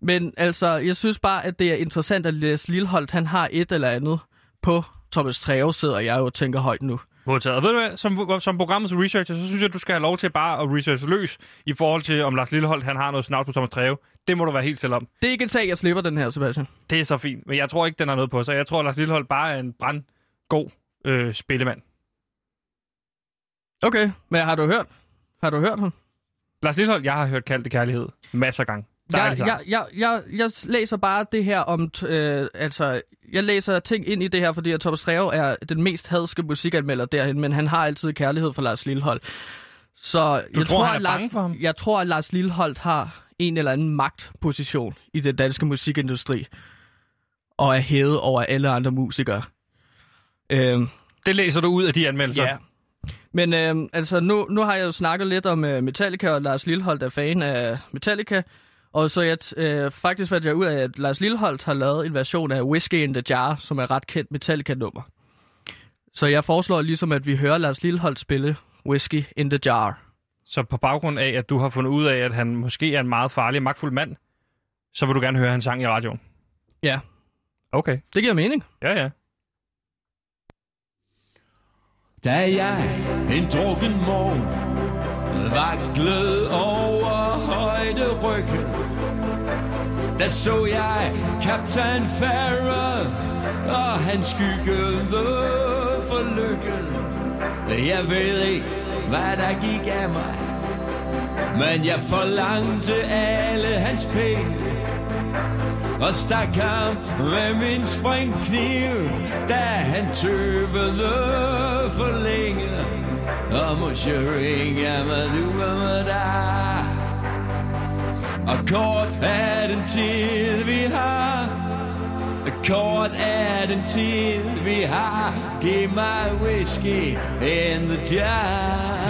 Men altså, jeg synes bare, at det er interessant, at Lars Lilleholdt, han har et eller andet på Thomas Treve, sidder jeg jo og tænker højt nu. Modtaget. Og ved du hvad, som, som programmets researcher, så synes jeg, du skal have lov til bare at researche løs i forhold til, om Lars Lilleholdt han har noget snart på Thomas Treve. Det må du være helt selv om. Det er ikke en sag, jeg slipper den her, Sebastian. Det er så fint, men jeg tror ikke, den har noget på sig. Jeg tror, at Lars Lilleholdt bare er en brandgod øh, spillemand. Okay, men har du hørt? Har du hørt ham? Lars Lilleholdt, jeg har hørt kaldte kærlighed masser af gange. Jeg, jeg, jeg, jeg, jeg læser bare det her om... Øh, altså, jeg læser ting ind i det her, fordi at Thomas Treve er den mest hadske musikanmelder derhen, men han har altid kærlighed for Lars Lillehold. Så Du jeg tror, han er Lars, for ham? Jeg tror, at Lars Lilleholdt har en eller anden magtposition i den danske musikindustri, og er hævet over alle andre musikere. Øhm, Det læser du ud af de anmeldelser. Ja. Men øh, altså, nu, nu har jeg jo snakket lidt om øh, Metallica, og Lars Lilleholdt er fan af Metallica. Og så jeg øh, faktisk fandt jeg ud af, at Lars Lilleholdt har lavet en version af Whiskey in the Jar, som er et ret kendt Metallica-nummer. Så jeg foreslår ligesom, at vi hører Lars Lilleholdt spille Whiskey in the Jar. Så på baggrund af, at du har fundet ud af, at han måske er en meget farlig og magtfuld mand, så vil du gerne høre hans sang i radioen? Ja, Okay. det giver mening. Ja, ja. Da jeg en drukken morgen vaklede over højde ryggen der så jeg kaptajn Farrell Og han skyggede for lykken Jeg ved ikke, hvad der gik af mig Men jeg forlangte alle hans penge og stak ham med min springkniv, da han tøvede for længe. Og måske ringe, mig du med dig. Og kort er den tid, vi har. Kort er den tid, vi har. Giv mig whisky in the jar.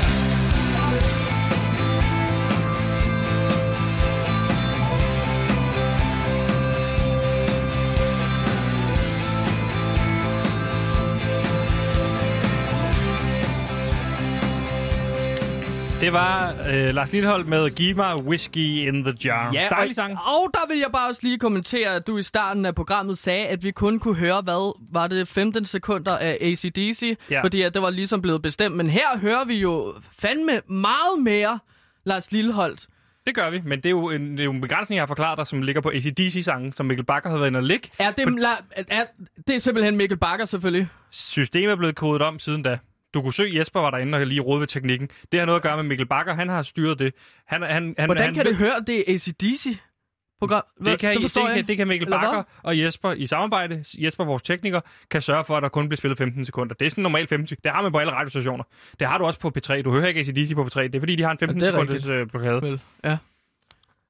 Det var øh, Lars Lilleholdt med Giv mig Whiskey in the Jar. Dejlig sang. Og, og der vil jeg bare også lige kommentere, at du i starten af programmet sagde, at vi kun kunne høre, hvad var det, 15 sekunder af ACDC, Ja. fordi at det var ligesom blevet bestemt. Men her hører vi jo fandme meget mere Lars Lilleholdt. Det gør vi, men det er jo en, det er jo en begrænsning, jeg har forklaret dig, som ligger på ACDC-sangen, som Mikkel Bakker havde været inde og ligge. Er det, la, er, det er simpelthen Mikkel Bakker selvfølgelig. Systemet er blevet kodet om siden da. Du kunne søge, Jesper var derinde og lige rode ved teknikken. Det har noget at gøre med Mikkel Bakker. Han har styret det. Han, han, han, Hvordan han, kan det høre, det er ACDC? Program? Det kan, det, det, kan, det kan Mikkel Eller hvad? Bakker og Jesper i samarbejde, Jesper vores tekniker, kan sørge for, at der kun bliver spillet 15 sekunder. Det er sådan normalt 15 sekunder. Det har man på alle radiostationer. Det har du også på P3. Du hører ikke ACDC på P3. Det er fordi, de har en 15 Ja, er sekunders øh, blokade. Vel, ja.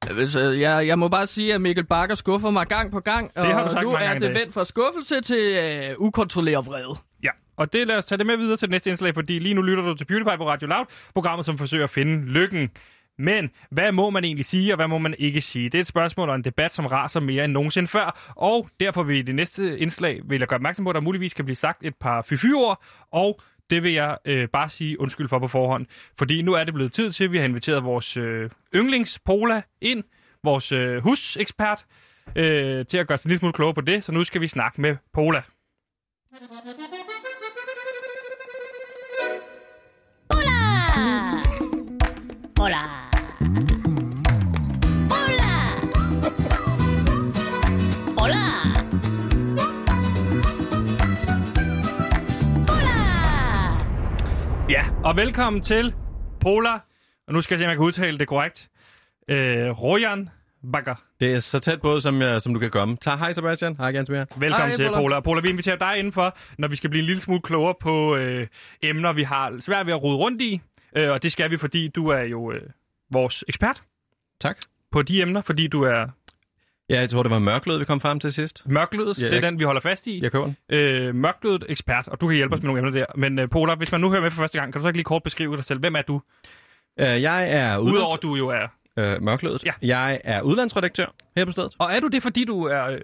Altså, jeg, jeg må bare sige, at Mikkel Bakker skuffer mig gang på gang, Det har og du sagt nu mange er det vendt fra skuffelse til øh, ukontrolleret vrede. Ja, og det lad os tage det med videre til næste indslag, fordi lige nu lytter du til PewDiePie på Radio Loud, programmet, som forsøger at finde lykken. Men hvad må man egentlig sige, og hvad må man ikke sige? Det er et spørgsmål og en debat, som raser mere end nogensinde før, og derfor vil i det næste indslag vil jeg gøre opmærksom på, at der muligvis kan blive sagt et par fy-fy-ord, og det vil jeg øh, bare sige undskyld for på forhånd. Fordi nu er det blevet tid til, at vi har inviteret vores øh, yndlings Pola ind, vores øh, husekspert, øh, til at gøre sig en lille smule klogere på det, så nu skal vi snakke med Pola. Hola! Hola! Hola! Hola! Ja, og velkommen til Pola, og nu skal jeg se, om jeg kan udtale det korrekt. Øh, Rojan Bakker. Det er så tæt på, som, jeg, som du kan komme. Tak, hej Sebastian. Hej Jens Mere. Velkommen Hej, til Pola. Pola. Pola, vi inviterer dig indenfor, når vi skal blive en lille smule klogere på øh, emner, vi har svært ved at rode rundt i. Øh, og det skal vi, fordi du er jo øh, vores ekspert Tak. på de emner, fordi du er Ja, jeg tror, det var mørklød, vi kom frem til sidst. mørklødet. Ja, det er den, vi holder fast i. Jeg køber den. Øh, mørklødet ekspert, og du kan hjælpe os med nogle emner der. Men øh, Pola, hvis man nu hører med for første gang, kan du så ikke lige kort beskrive dig selv? Hvem er du? Uh, jeg er udlands... Udover du jo er... uh, mørklødet. Ja. Jeg er udlandsredaktør her på stedet. Og er du det, fordi du er øh,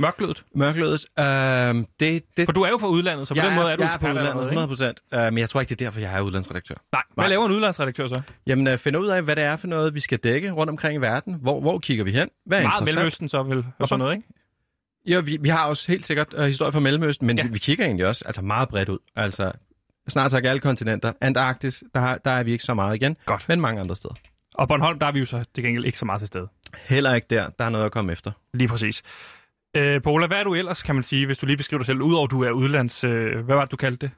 mørklødet? Mørklødet. Uh, det, det, For du er jo fra udlandet, så på jeg den måde er du jeg er fra udlandet, allerede, ikke? 100 procent. Uh, men jeg tror ikke, det er derfor, jeg er udlandsredaktør. Nej, hvad Nej. laver en udlandsredaktør så? Jamen, uh, finder ud af, hvad det er for noget, vi skal dække rundt omkring i verden. Hvor, hvor kigger vi hen? Hvad er Meget? Mellemøsten så vel, og sådan noget, ikke? Ja, vi, vi har også helt sikkert uh, historie fra Mellemøsten, men Ja. vi, vi kigger egentlig også altså meget bredt ud. Altså, snart sagt alle kontinenter. Antarktis, der, der er vi ikke så meget igen, Godt. men mange andre steder. Og Bornholm, der er vi jo så til gengæld ikke så meget til stede. Heller ikke der. Der er noget at komme efter. Lige præcis. Øh, Paula, hvad er du ellers, kan man sige, hvis du lige beskriver dig selv, udover du er udlands... Øh, hvad var det, du kaldte det?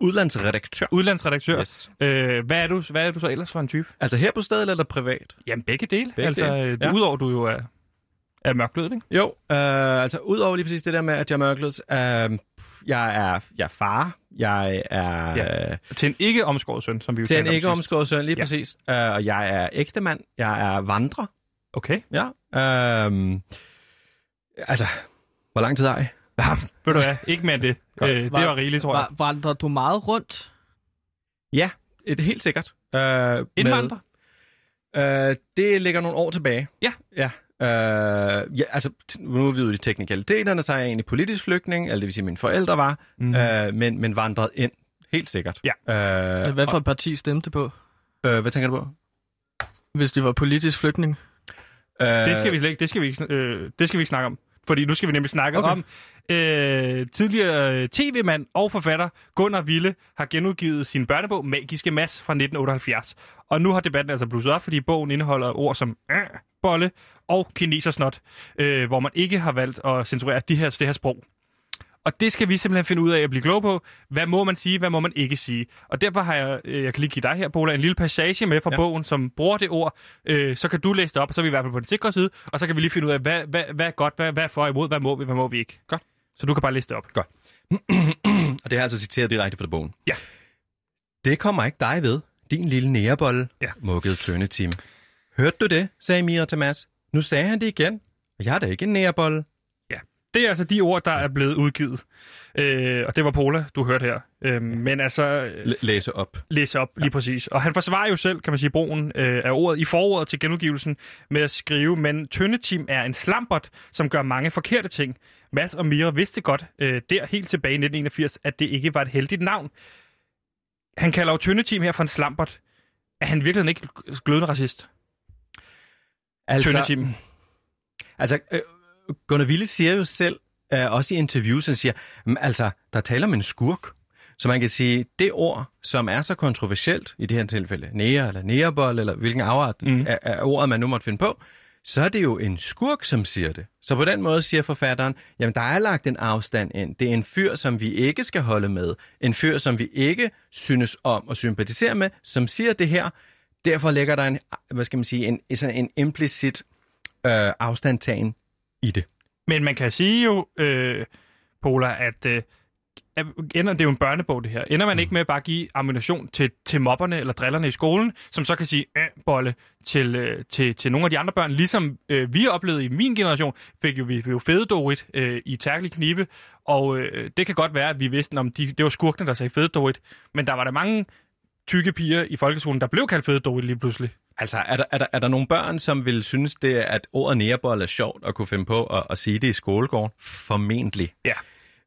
Udlandsredaktør. Udlandsredaktør. Yes. Øh, hvad, er du, hvad er du så ellers for en type? Altså her på stedet eller privat? Jamen, begge dele. Begge altså, dele, øh, ja. udover du jo er, er mørklødet, ikke? Jo, øh, altså udover lige præcis det der med, at jeg er mørkløds, øh, jeg er, jeg er far, jeg er Ja. ja. Til en ikke omskåret søn, som vi jo til en ikke omskåret søn, lige ja. præcis, øh, og jeg er ægtemand, jeg er vandrer, Okay. ja. Øh, altså, hvor lang tid har jeg? Ja, ved du hvad, ikke mere end det. Godt. Øh, det var rigeligt, tror jeg. Va- vandrer du meget rundt? Ja, det er helt sikkert. Øh, med- Indvandrer? Øh, det ligger nogle år tilbage. Ja. Ja. Øh, ja, altså, nu er vi ude i teknikaliteterne, så er jeg egentlig politisk flygtning, eller det vil sige, at mine forældre var, Mm. øh, men, men vandret ind, helt sikkert. Ja. Øh, Hvad for et parti stemte på, øh, hvad tænker du på? hvis de var politisk flygtning? Øh, Det skal vi slet ikke, det skal vi ikke, øh, det skal vi ikke snakke om. Fordi nu skal vi nemlig snakke okay. Om øh, tidligere øh, tv-mand og forfatter Gunnar Ville har genudgivet sin børnebog Magiske Mas fra 1978. Og nu har debatten altså blusset op, fordi bogen indeholder ord som øh, bolle og kinesersnot, øh, hvor man ikke har valgt at censurere de her, det her sprog. Og det skal vi simpelthen finde ud af at blive klog på. Hvad må man sige, hvad må man ikke sige? Og derfor har jeg, øh, jeg kan lige give dig her, Bola, en lille passage med fra ja. Bogen, som bruger det ord. Øh, så kan du læse det op, og så er vi i hvert fald på den sikre side. Og så kan vi lige finde ud af, hvad, hvad, hvad er godt, hvad, hvad er for og imod, hvad må vi, hvad må vi ikke. Godt. Så du kan bare læse det op. Godt. og det er altså citeret direkte fra bogen. Ja. Det kommer ikke dig ved, din lille nærebolle, Ja. mukkede tøndetim. Hørte du det, sagde Mira til Mads. Nu sagde han det igen. Og jeg er da ikke en nærebolle. Det er altså de ord, der er blevet udgivet. Øh, og det var Pola, du hørte her. Øh, men altså, øh, L- læse op. læse op lige præcis. Og han forsvarer jo selv, kan man sige, brugen øh, af ordet i forordet til genudgivelsen med at skrive, men Tøndetim er en slampert, som gør mange forkerte ting. Mads og Mira vidste godt øh, der helt tilbage i 1981, at det ikke var et heldigt navn. Han kalder jo Tøndetim her for en slampert. Er han virkelig ikke glødende racist? Altså, Tøndetim. altså øh, Gunnar Ville siger jo selv, øh, også i interviews, han siger, "Men altså, der taler om en skurk. Så man kan sige, det ord, som er så kontroversielt, i det her tilfælde, nære eller nærebold, eller hvilken afart mm. af, af ordet, man nu måtte finde på, så er det jo en skurk, som siger det. Så på den måde siger forfatteren, jamen der er lagt en afstand ind. Det er en fyr, som vi ikke skal holde med. En fyr, som vi ikke synes om og sympatisere med, som siger det her. Derfor ligger der en, hvad skal man sige, en, sådan en implicit øh, afstandtagen i det. Men man kan sige jo, øh, Pola, at øh, ender, det er jo en børnebog, det her. Ender man ikke med at bare give ammunition til, til mobberne eller drillerne i skolen, som så kan sige øh, bolle til, øh, til, til nogle af de andre børn, ligesom øh, vi oplevede i min generation, fik jo vi jo fededorit øh, i tærkelig knibe, og øh, det kan godt være, at vi vidste, om de, det var skurkene, der sagde fededorit, men der var der mange tykke piger i folkeskolen, der blev kaldt fededorit lige pludselig. Altså, er der, er, der, er der nogle børn, som vil synes, det, at ordet nærebold er sjovt at kunne finde på at, at sige det i skolegården? Formentlig. Ja.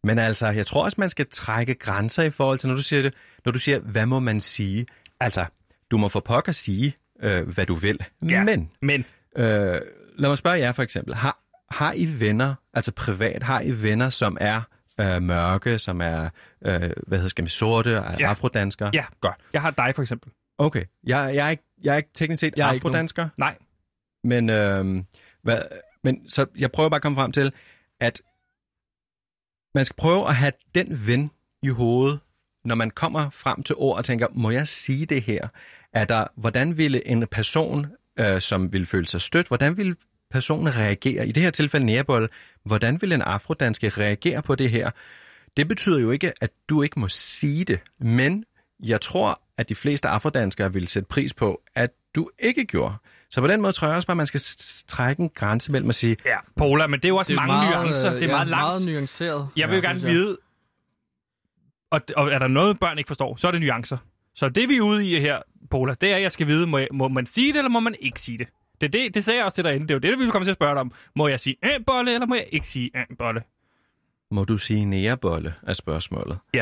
Men altså, jeg tror også, man skal trække grænser i forhold til, når du siger det, når du siger, hvad må man sige? Altså, du må for pokker sige, øh, hvad du vil. Ja. Men, Men øh, lad mig spørge jer for eksempel. Har, har I venner, altså privat, har I venner, som er øh, mørke, som er, øh, hvad hedder skal man, sorte, er Ja. afrodanskere? ja, Godt. jeg har dig for eksempel. Okay. Jeg, jeg, er ikke, jeg er ikke teknisk set Jeg er afrodansker. Nej, Men, øh, hvad, men så jeg prøver bare at komme frem til, at man skal prøve at have den ven i hovedet, når man kommer frem til ord og tænker, må jeg sige det her? Er der, hvordan ville en person, øh, som vil føle sig stødt, hvordan vil personen reagere? I det her tilfælde nærbold, hvordan vil en afrodanske reagere på det her? Det betyder jo ikke, at du ikke må sige det, men jeg tror, at de fleste afrodanskere vil sætte pris på, at du ikke gjorde. Så på den måde tror jeg også bare, at man skal trække en grænse mellem at sige, ja, Pola, men det er jo også Det er mange meget, nuancer. Det er ja, meget langt. meget nuanceret. Jeg vil jo Ja, gerne vide, og, og er der noget, børn ikke forstår, så er det nuancer. Så det vi er ude i her, Pola, det er, at jeg skal vide, må, jeg, må man sige det, eller må man ikke sige det? Det, er det, det sagde jeg også til derinde. Det er jo det, vi vil komme til at spørge dig om. Må jeg sige øh, bolle, eller må jeg ikke sige øh, bolle? må du sige nærebolle, er spørgsmålet. Ja.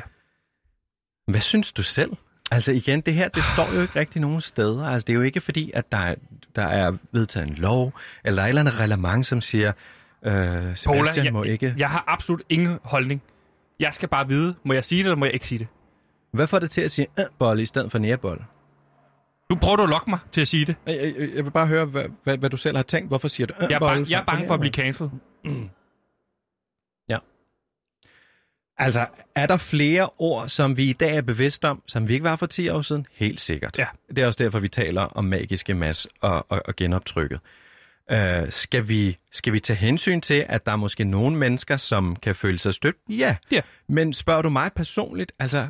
Hvad synes du selv? Altså igen, det her, det står jo ikke rigtig nogen steder. Altså det er jo ikke fordi, at der er, der er vedtaget en lov, eller er et eller andet reglement, som siger, øh, Sebastian jeg, må ikke... jeg har absolut ingen holdning. Jeg skal bare vide, må jeg sige det, eller må jeg ikke sige det? Hvad får det til at sige øh, bolle i stedet for nærebolle? Nu prøver du at lokke mig til at sige det. Jeg, jeg, jeg vil bare høre, hvad, hvad, hvad du selv har tænkt. Hvorfor siger du øh, Jeg er, bange, jeg er bange for at blive cancelled. Altså, er der flere ord, som vi i dag er bevidst om, som vi ikke var for 10 år siden? Helt sikkert. Ja. Det er også derfor, vi taler om magiske mas og, og, og genoptrykket. Uh, skal, vi, skal vi tage hensyn til, at der er måske nogle mennesker, som kan føle sig stødt? Ja. Ja. Men spørger du mig personligt, altså,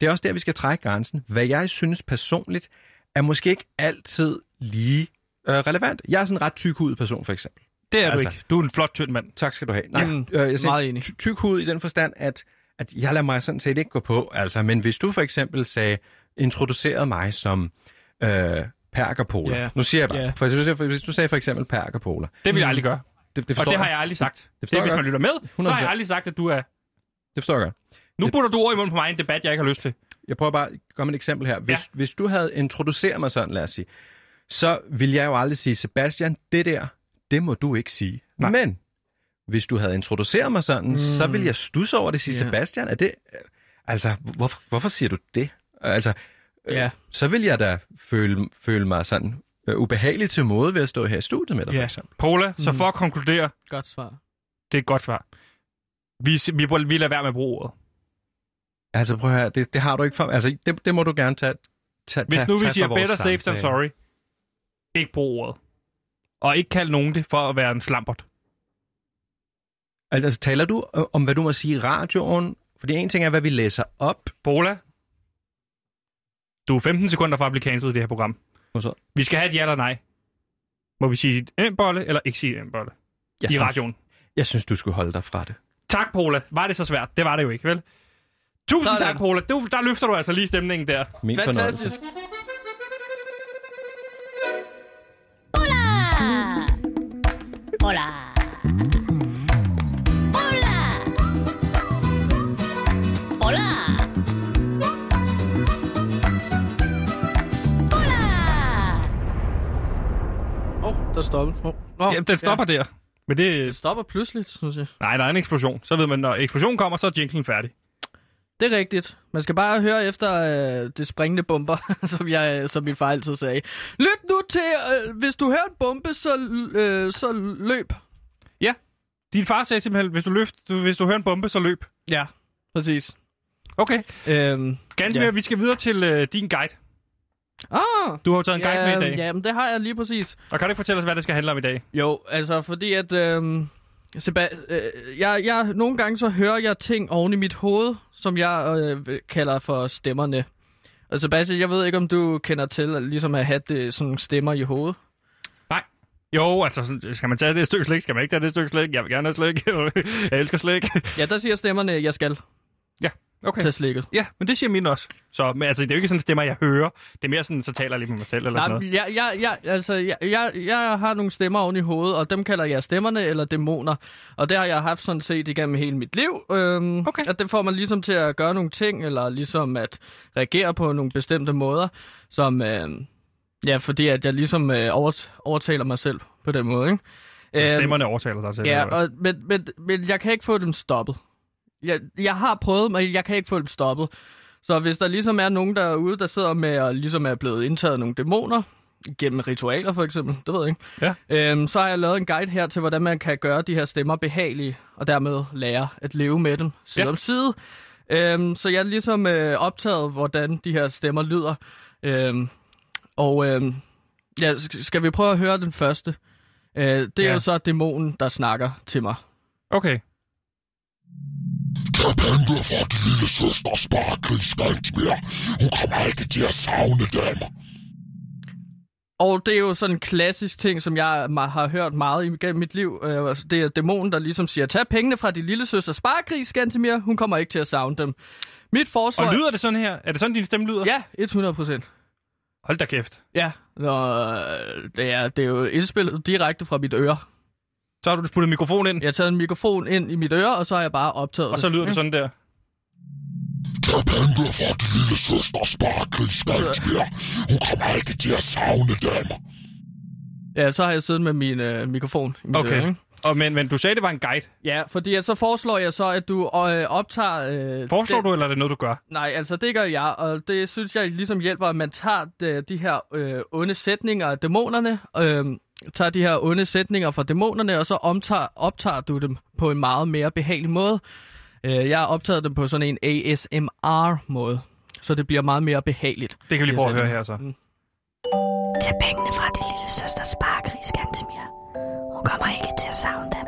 det er også der, vi skal trække grænsen. Hvad jeg synes personligt, er måske ikke altid lige uh, relevant. Jeg er sådan en ret tyk hud person, for eksempel. Det er Altså. du ikke. Du er en flot, tynd mand. Tak skal du have. Nej, Mm, øh, jeg siger, meget enig. ty- tyk hud i den forstand, at, at jeg lader mig sådan set ikke gå på. Altså, men hvis du for eksempel sagde, introducerede mig som øh, perkerpoler. Ja. Nu siger jeg bare, Ja. for hvis, du, hvis du sagde for eksempel perkerpoler, Det vil jeg aldrig gøre. det, det Og forstår det har jeg. aldrig sagt. Det, forstår det hvis man lytter med, så har 100%. jeg aldrig sagt, at du er... Det forstår jeg godt. Nu putter du ord i munden på mig i en debat, jeg ikke har lyst til. Jeg prøver bare at komme et eksempel her. Hvis, ja. hvis du havde introduceret mig sådan, lad os sige, så vil jeg jo aldrig sige, Sebastian, det der, det må du ikke sige. Nej. Men hvis du havde introduceret mig sådan, mm. så vil jeg stusse over det sige, Ja. Sebastian, er det... Altså, hvorfor, hvorfor siger du det? Altså, øh, Ja. så vil jeg da føle, føle mig sådan øh, ubehagelig til måde ved at stå her i studiet med dig, for Ja. eksempel. Pola, så for at konkludere, Godt svar. det er et godt svar. Vi, vi, vi lader være med at bruge ordet. Altså, prøv at høre, det, det har du ikke for... Altså, det, det må du gerne tage, tage Hvis tage, nu vi tage siger fra vores better safe than sorry, ikke brug ordet. Og ikke kald nogen det for at være en slampert. Altså, taler du øh, om, hvad du må sige i radioen? Fordi en ting er, hvad vi læser op. Pola, du er 15 sekunder fra at blive cancelled i det her program. Og så, Vi skal have et ja eller nej. Må vi sige en bolle eller ikke sige en bolle? jeg I synes, radioen. Jeg synes, du skulle holde dig fra det. Tak, Pola. Var det så svært? Det var det jo ikke, vel? Tusind Sådan. tak, Pola. Du, der løfter du altså lige stemningen der. Min fornøjelse. Fantastisk. Hola! Hola! Hola! Hola! Hola! Åh, oh, der stopper. Oh. Oh, Ja, den stopper der. Men det... Det stopper pludseligt, synes jeg. Nej, der er en eksplosion. Så ved man, når eksplosionen kommer, så er jinglen færdig. Det er rigtigt. Man skal bare høre efter øh, det springende bomber, som, jeg, som min far altid sagde. Lyt nu til, øh, hvis du hører en bombe, så, øh, så løb. Ja. Din far sagde simpelthen, hvis du, løft, du, hvis du hører en bombe, så løb. Ja, præcis. Okay. Øhm, Ganske Ja. mere, vi skal videre til øh, din guide. ah, Du har jo taget en guide ja, med i dag. Ja, men det har jeg lige præcis. Og kan du ikke fortælle os, hvad det skal handle om i dag? Jo, altså fordi at... Øh, Seba- øh, jeg, jeg, nogle gange så hører jeg ting oven i mit hoved, som jeg øh, kalder for stemmerne. Og Sebastian, jeg ved ikke, om du kender til at, ligesom at have det, sådan stemmer i hovedet. Jo, altså, sådan, skal man tage det stykke slik? Skal man ikke tage det stykke slik? Jeg vil gerne have slik. jeg elsker slik. Ja, der siger stemmerne, at jeg skal Okay. tage slikket. Ja, men det siger mine også. Så men, altså, det er jo ikke sådan stemmer, jeg hører. Det er mere sådan, så taler jeg lige med mig selv eller sådan Nej, noget. jeg, jeg, jeg, altså, jeg, jeg, jeg har nogle stemmer oven i hovedet, og dem kalder jeg stemmerne eller dæmoner. Og det har jeg haft sådan set igennem hele mit liv. Øhm, Okay. At det får man ligesom til at gøre nogle ting, eller ligesom at reagere på nogle bestemte måder, som... Øh, ja, fordi at jeg ligesom øh, overt, overtaler mig selv på den måde, ikke? Så Øhm, Stemmerne overtaler dig selv. Ja, og, men, men, men jeg kan ikke få dem stoppet. Jeg, jeg har prøvet, men jeg kan ikke få dem stoppet. Så hvis der ligesom er nogen derude, der sidder med og ligesom er blevet indtaget nogle dæmoner, gennem ritualer for eksempel, det ved jeg ikke, Ja. øhm, så har jeg lavet en guide her til, hvordan man kan gøre de her stemmer behagelige, og dermed lære at leve med dem side Ja. om side. Øhm, så jeg er ligesom øh, optaget, hvordan de her stemmer lyder. Øhm, og øhm, ja, sk- skal vi prøve at høre den første? Øh, det er Ja. jo så dæmonen, der snakker til mig. Okay. Tag penge fra din lille søster Sparkris Skandsmere. Hun kommer ikke til at savne dem. Og det er jo sådan en klassisk ting, som jeg har hørt meget igennem mit liv. Øh, altså, det er dæmonen, der ligesom siger, tag pengene fra din lille søster Sparkris, Skantemir. Hun kommer ikke til at savne dem. Mit forsvar... Og lyder det sådan her? Er det sådan, din stemme lyder? Ja, 100 procent. Hold da kæft. Ja, Nå, øh, det, er, det er jo indspillet direkte fra mit øre. Så har du puttet mikrofon ind, Jeg har taget en mikrofon ind i mit øre, og så har jeg bare optaget og så lyder det sådan der. Tag penge fra din lille søster Sparkris Skandsmere. Hun kommer ikke til at savne dem. Ja, så har jeg siddet med min øh, mikrofon i mit Okay. øre. Ikke? Og, men, men du sagde, det var en guide. Ja, fordi at så foreslår jeg så, at du øh, optager... Øh, Foreslår den- du, eller er det noget, du gør? Nej, altså det gør jeg, og det synes jeg ligesom hjælper, at man tager de, de her øh, onde sætninger af dæmonerne, øh, tager de her onde sætninger fra dæmonerne, og så omtager, optager du dem på en meget mere behagelig måde. Øh, jeg har optaget dem på sådan en ASMR-måde, så det bliver meget mere behageligt. Det kan vi lige prøve at høre her så. Tag pengene fra din lille søster Sparkris, Gantemir. Hun kommer ikke til at savne dem.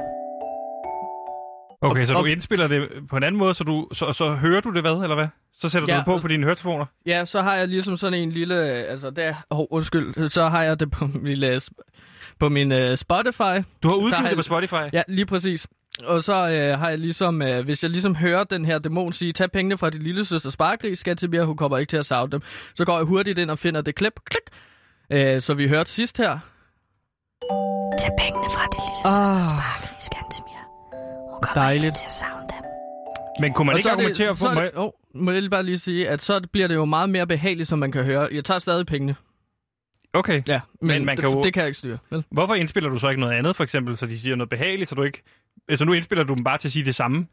Okay, så du indspiller det på en anden måde, så, du, så, så hører du det hvad, eller hvad? Så sætter du Ja, det på på dine høretelefoner? Ja, så har jeg ligesom sådan en lille, øh, altså der, oh, undskyld, så har jeg det på min, sp- på min uh, Spotify. Du har udgivet har det på Spotify? Ja, lige præcis. Og så øh, har jeg ligesom, øh, hvis jeg ligesom hører den her dæmon sige, tag pengene fra din lille søster sparegris, skal til mere, hun kommer ikke til at savne dem. Så går jeg hurtigt ind og finder det klip, klik, øh, så vi hørte sidst her. Tag pengene fra din lille Ah. søster sparegris, Gantemir. Hun kommer Dejligt. ikke til at savne dem. Men kunne man Og ikke er det- argumentere for... så Må det, jeg- oh, må jeg lige bare lige sige, at så bliver det jo meget mere behageligt, som man kan høre. Jeg tager stadig pengene. Okay. Ja, men, Men man det, kan jo- det kan jeg ikke styre. Vel? Hvorfor indspiller du så ikke noget andet, for eksempel, så de siger noget behageligt, så du ikke... Altså nu indspiller du dem bare til at sige det samme.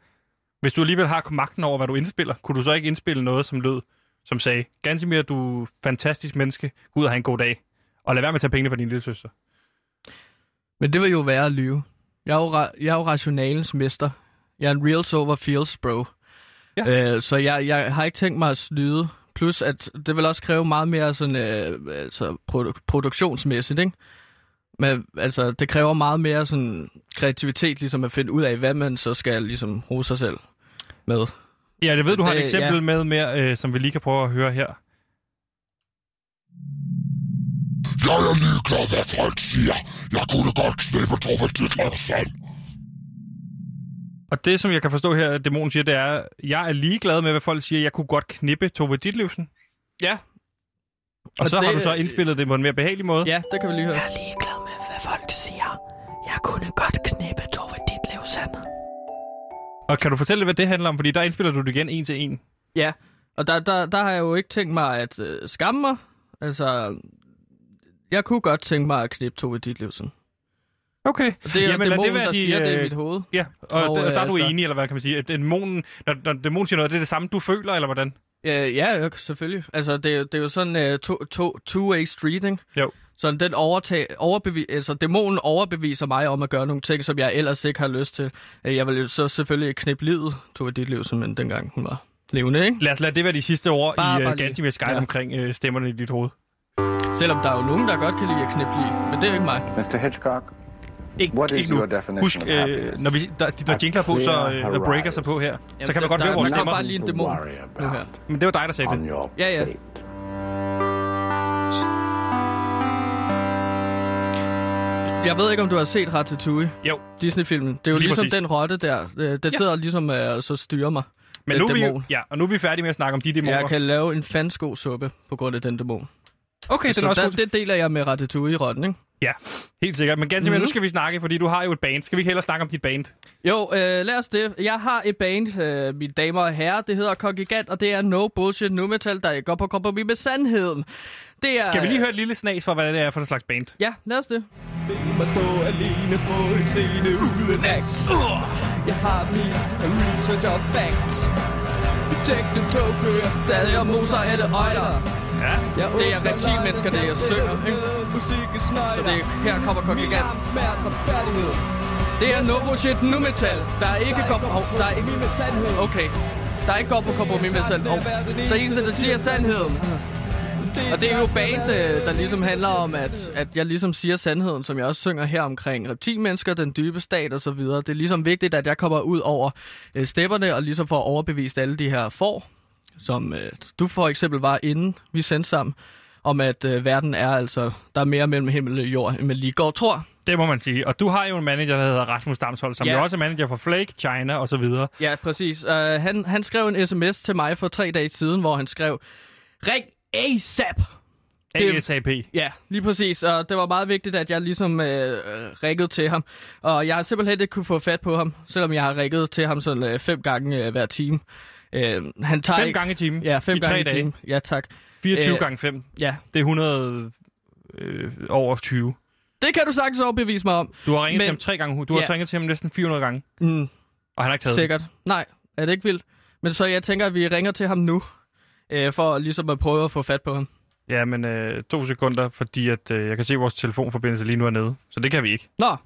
Hvis du alligevel har magten over, hvad du indspiller, kunne du så ikke indspille noget, som lød, som sagde, Gansimir, du er fantastisk menneske, gå ud og have en god dag, og lad være med at tage pengene fra din lille søster. Men det vil jo være at lyve. Jeg er jo, ra- jeg er jo rationalens mester. Jeg er en reals over feels, bro. Ja. Øh, så jeg, jeg har ikke tænkt mig at snyde. Plus, at det vil også kræve meget mere sådan, øh, altså produ- produktionsmæssigt, ikke? Men altså, det kræver meget mere sådan kreativitet, ligesom at finde ud af, hvad man så skal ligesom rose sig selv med. Ja, jeg ved, du har et Det- eksempel ja. med mere, øh, som vi lige kan prøve at høre her. Jeg er ligeglad, hvad folk siger. Jeg kunne godt knippe Tove Ditlevsen selv. Og det, som jeg kan forstå her, at dæmonen siger, det er, jeg er ligeglad med, hvad folk siger. Jeg kunne godt knippe Tove Ditlevsen. Ja. Og, Og så har det- du så indspillet det på en mere behagelig måde. Ja, det kan vi lige høre. Jeg er ligeglad med, hvad folk siger. Jeg kunne godt knippe Tove Ditlevsen. Og kan du fortælle, hvad det handler om? Fordi der indspiller du det igen en til en. Ja, og der, der, der har jeg jo ikke tænkt mig at øh, skamme mig. Altså, jeg kunne godt tænke mig at knippe Tove Ditlevsen. Okay. Og det er Jamen, dæmonen, være der de, siger det i øh, mit hoved. Ja, og, Og, og der, der er du altså- enig, eller hvad kan man sige? At dæmonen, når, når dæmonen siger noget, det er det samme, du føler, eller hvordan? Ja, ja, selvfølgelig. Altså, det, er jo- det er jo sådan uh, to, to, two-way street, ikke? Jo. Så den overtag, overbevis, altså dæmonen overbeviser mig om at gøre nogle ting, som jeg ellers ikke har lyst til. Øh, Jeg vil så selvfølgelig knippe livet, Tove Ditlevsen, men dengang hun var levende, ikke? Lad os lade det være de sidste ord Bare- i uh. Gantimir Skype Ja. omkring uh, stemmerne i dit hoved. Selvom der er jo nogen, der godt kan lide at knippe lige, men det er jo ikke mig. Mr. Hitchcock, Ikke, What is ikke nu. your definition Husk, øh, når vi, der, de, der A jingler på, så øh, breaker sig på her. så Jamen, kan man godt høre vores der er stemmer. bare lige en dæmon nu her. Men det var dig, der sagde det. Ja, ja. Jeg ved ikke, om du har set Ratatouille, Jo, Disney-filmen. Det er jo Lige ligesom præcis. den rotte der. Øh, Den sidder ligesom øh, og så styrer mig. men Den nu er, vi, ja, og nu er vi færdige med at snakke om de dæmoner. Jeg kan lave en fandsko suppe på grund af den dæmon. Okay, den Så er også der, god. det deler jeg med Ratatouille-rotten, ikke? Ja, helt sikkert. Men Gantimir, Mhm. nu skal vi snakke, fordi du har jo et band. Skal vi ikke hellere snakke om dit band? Jo, øh, lad os det. Jeg har et band, øh, mine damer og herrer. Det hedder Kongigant, og det er no bullshit nu metal, der går på kompromis med sandheden. Det er, Skal vi lige høre et lille snas for, hvad det er for en slags band? Ja, lad os det. Man stå alene på en scene uden acts Jeg har min research og facts Mit tog kører Stadig og moser alle øjler. Ja. Jeg Det er reptilmennesker, det jeg synger, ikke? Så det, her kommer smerter retfærdighed Det er no bullshit nu metal, der ikke går på... Der er ikke... sandhed Okay. Der ikke går på kompromis med sand. Oh. Så eneste, der siger sandheden. Og det er jo band, der ligesom handler om, at, at jeg ligesom siger sandheden, som jeg også synger her omkring reptilmennesker, den dybe stat og så videre. Det er ligesom vigtigt, at jeg kommer ud over øh, stepperne og ligesom får overbevist alle de her får, som øh, du for eksempel var inden vi sendte sammen, om at øh, verden er altså, der er mere mellem himmel og jord, end man lige går og tror. Det må man sige. Og du har jo en manager, der hedder Rasmus Damshold, som Ja. jo også er manager for Flake, China og så videre. Ja, præcis. Uh, han, han skrev en sms til mig for tre dage siden, hvor han skrev, Ring ASAP! Det- ASAP. Ja, lige præcis. Og det var meget vigtigt, at jeg ligesom øh, ringede til ham. Og jeg har simpelthen ikke kunne få fat på ham, selvom jeg har ringet til ham sådan øh, fem gange øh, hver time. Øh, han tager Fem ikke... gange i timen. Ja, fem I gange tre i dage. timen. Ja, tak. 24 Øh, gange 5. Ja, Det er 100 øh, over 20. det kan du sagtens overbevise mig om. Du har ringet Men- til ham tre gange. Du har Ja. ringet til ham næsten 400 gange, Mm, og han har ikke taget sikkert. Nej, er det ikke vildt? Men så jeg tænker, at vi ringer til ham nu, øh, for ligesom at prøve at få fat på ham. Ja, men øh, to sekunder, fordi at, øh, jeg kan se, at vores telefonforbindelse lige nu er nede. Så det kan vi ikke. Nå, Hvad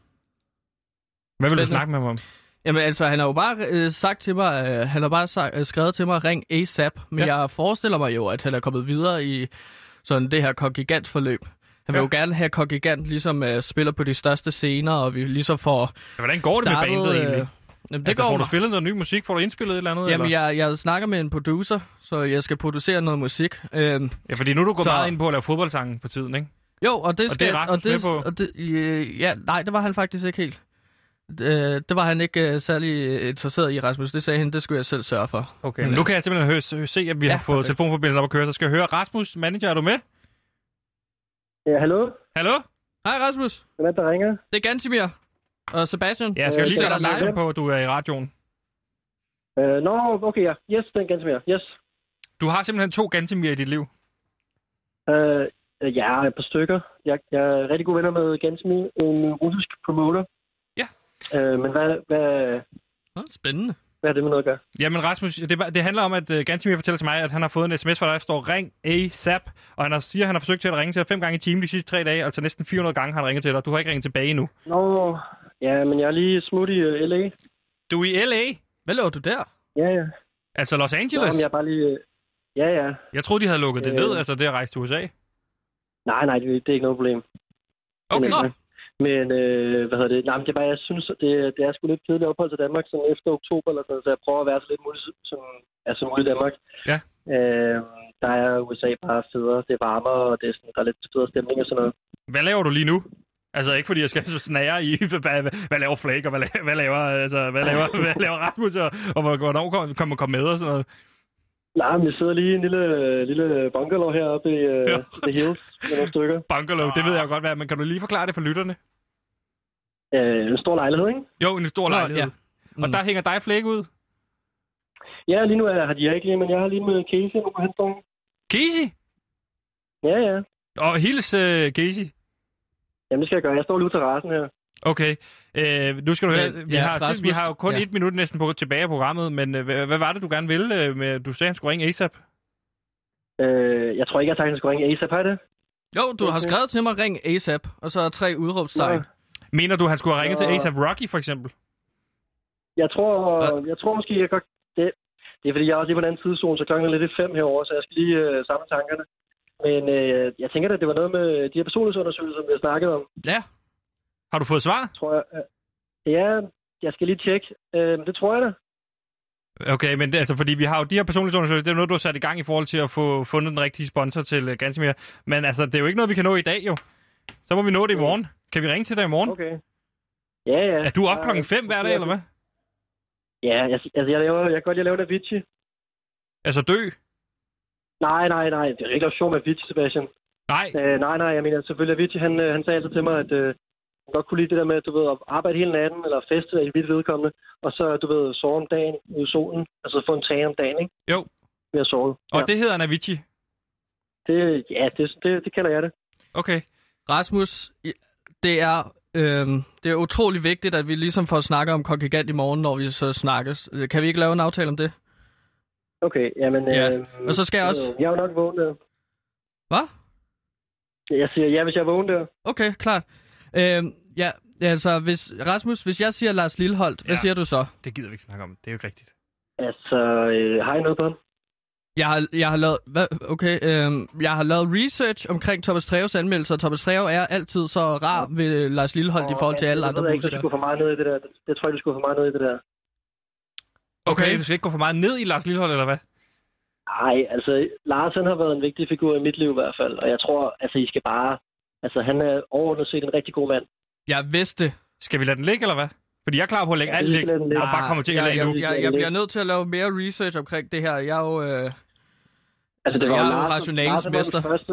vil du Spændende. snakke med ham om? Jamen altså, han har jo bare øh, sagt til mig, øh, han har bare sagt, øh, skrevet til mig, ring ASAP. Men Ja. jeg forestiller mig jo, at han er kommet videre i sådan det her kongigant forløb. Han vil Ja. jo gerne have kongigant ligesom øh, spiller på de største scener, og vi ligesom får Ja, hvordan går det med startet... bandet egentlig? Øh, jamen, det altså, går får du spillet noget ny musik? Får du indspillet et eller andet? Jamen, eller? jeg, jeg snakker med en producer, så jeg skal producere noget musik. Øhm, Ja, fordi nu du gået Så- meget ind på at lave fodboldsange på tiden, ikke? jo, og det Og skal... det er Rasmus og det, med på? Og det, øh, ja, nej, det var han faktisk ikke helt. Øh, det var han ikke øh, særlig øh, interesseret i, Rasmus. Det sagde han, det skulle jeg selv sørge for. Okay, Men, men nu øh, kan jeg simpelthen høre, hø- se, at vi Ja, har fået perfekt. telefonforbindelsen op at køre, så skal jeg høre. Rasmus, manager, er du med? Ja, hallo? Hallo? Hej Rasmus, Hvem er det, der ringer? det er Gansimir og Sebastian. Ja, jeg skal Øh, lige det gøre er dig opmærksom på, at du er i radioen. Uh, Nå, okay, ja. Yes, den ganske mere. Yes. Du har simpelthen to Gantemir i dit liv. Uh, ja, et par stykker. Jeg, jeg er rigtig gode venner med Gansmi, en russisk promoter. Uh, men hvad, hvad, Nå, spændende. hvad har det med noget at gøre? Jamen Rasmus, det, det handler om, at uh, Gantemir fortæller til mig, at han har fået en sms fra dig, der står ring ASAP, og han har, siger, at han har forsøgt til at ringe til dig fem gange i timen de sidste tre dage, altså næsten 400 gange har han ringet til dig. Du har ikke ringet tilbage endnu. Nå, ja, men jeg er lige smut i uh, L.A. Du er i LA, Hvad laver du der? Ja, ja. altså Los Nå, Angeles. men jeg er bare lige... Uh, ja, ja. Jeg troede, de havde lukket det Øh. ned, altså det at rejse til USA. Nej, nej, det, det er ikke noget problem. Okay. Nå, Men, øh, hvad hedder det? Nej, men det er bare, jeg synes, det, det er sgu lidt kedeligt ophold til Danmark, sådan efter oktober eller sådan så jeg prøver at være så lidt muligt som, altså, muligt i Danmark. Ja. Øh, der er USA bare federe, det er varmere, og det er sådan, der er lidt federe stemning og sådan noget. Hvad laver du lige nu? Altså ikke fordi jeg skal så snære i, hvad, hvad, laver Flake, og hvad, la- hvad laver, altså, hvad laver, hvad laver Rasmus, og, og hvornår kommer kom, kom med og sådan noget. Nej, men jeg sidder lige i en lille, lille bungalow heroppe i uh, Ja. The Hills med nogle stykker. Bungalow, det ved jeg jo godt, hvad, men kan du lige forklare det for lytterne? Øh, en stor lejlighed, ikke? Jo, en stor Nå, lejlighed. ja. Ja. Og der hænger dig Flake ud. Ja, lige nu er, har de ikke lige, men jeg har lige med Casey nu på hans dag. Casey? Ja, ja. Og hils uh, Casey. Jamen, det skal jeg gøre. Jeg står lige ude til terrassen her. Okay, øh, nu skal du høre, vi, ja, har, Rasmus, vi har jo kun ja. et minut næsten på, tilbage af programmet, men øh, hvad, hvad var det, du gerne ville? Øh, med, du sagde, han skulle ringe ASAP. Øh, jeg tror ikke, jeg har sagt, at jeg skulle ringe ASAP, har det? Jo, du har Okay. skrevet til mig, ring ASAP, og så tre udråbstegn. Mener du, han skulle have ringet til Nå. ASAP Rocky, for eksempel? Jeg tror, jeg tror måske, jeg godt... Det, det er fordi, jeg er også lige på den anden tidszone, så klokken er lidt i fem herovre, så jeg skal lige øh, samle tankerne. Men øh, jeg tænker, at det var noget med de her personlighedsundersøgelser, som vi har snakket om, Ja, Har du fået svar? tror jeg. Øh, Ja, jeg skal lige tjekke. Øh, det tror jeg da. Okay, men det, altså, fordi vi har jo de her personlighedsundersøgelser, det er noget, du har sat i gang i forhold til at få fundet den rigtige sponsor til uh, Gansimir. Men altså, det er jo ikke noget, vi kan nå i dag, jo. Så må vi nå det i morgen. Kan vi ringe til dig i morgen? Okay. Ja, ja. Er du op Ja, klokken 5 hver dag, eller hvad? Ja, jeg, altså, jeg, laver, jeg kan godt lide at lave en Avicii. Altså dø? Nej, nej, nej. Det er ikke lave sjov med Avicii, Sebastian. Nej. Øh, nej, nej, jeg mener selvfølgelig, Avicii, han, øh, han sagde altid til mig, at øh, godt kunne lide det der med, du ved, at arbejde hele natten, eller feste i vidt vedkommende, og så, du ved, sove om dagen ude i solen, altså få en tan om dagen, ikke? Jo. Ved at sove. Og ja. det hedder en Avicii. det, ja, det, det, det kalder jeg det. Okay. Rasmus, det er, øhm, det er utrolig vigtigt, at vi ligesom får snakket om Kongigant i morgen, når vi så snakkes. Øh, Kan vi ikke lave en aftale om det? Okay, jamen... Ja, Øh, og så skal jeg også- øh, Jeg er jo nok vågen der. Hvad? Jeg siger ja, hvis jeg er vågen der. Okay, klart. Øhm, ja, altså, hvis, Rasmus, hvis jeg siger Lars Lilleholdt, hvad Ja. siger du så? Det gider vi ikke snakke om. Det er jo ikke rigtigt. Altså, øh, har I noget på ham? Jeg har, jeg har lavet, hvad, okay, øhm, jeg har lavet research omkring Thomas Treves anmeldelser. Thomas Treve er altid så rar ved Lars Lilleholdt i forhold til alle Jeg andre ved ikke, hvis musikere. du skulle for meget ned i det der. Det, det tror jeg, du skulle for meget ned i det der. Okay, Okay. du skal ikke gå for meget ned i Lars Lillehold, eller hvad? Nej, altså, Lars han har været en vigtig figur i mit liv i hvert fald. Og jeg tror, altså, I skal bare... Altså, han er overordnet set en rigtig god mand. Jeg vidste. Skal vi lade den ligge, eller hvad? Fordi jeg er klar på at lægge Ja, alt ligge, og bare komme til LA jeg, nu. jeg, jeg bliver nødt til at lave mere research omkring det her. Jeg er jo... Øh, Altså, jeg er jo rationalens var mester. første,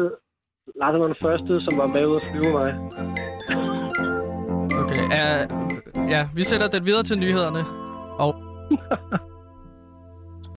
Lars var den første, som var med ud at flyve mig. okay, uh, ja, vi sætter den videre til nyhederne. Og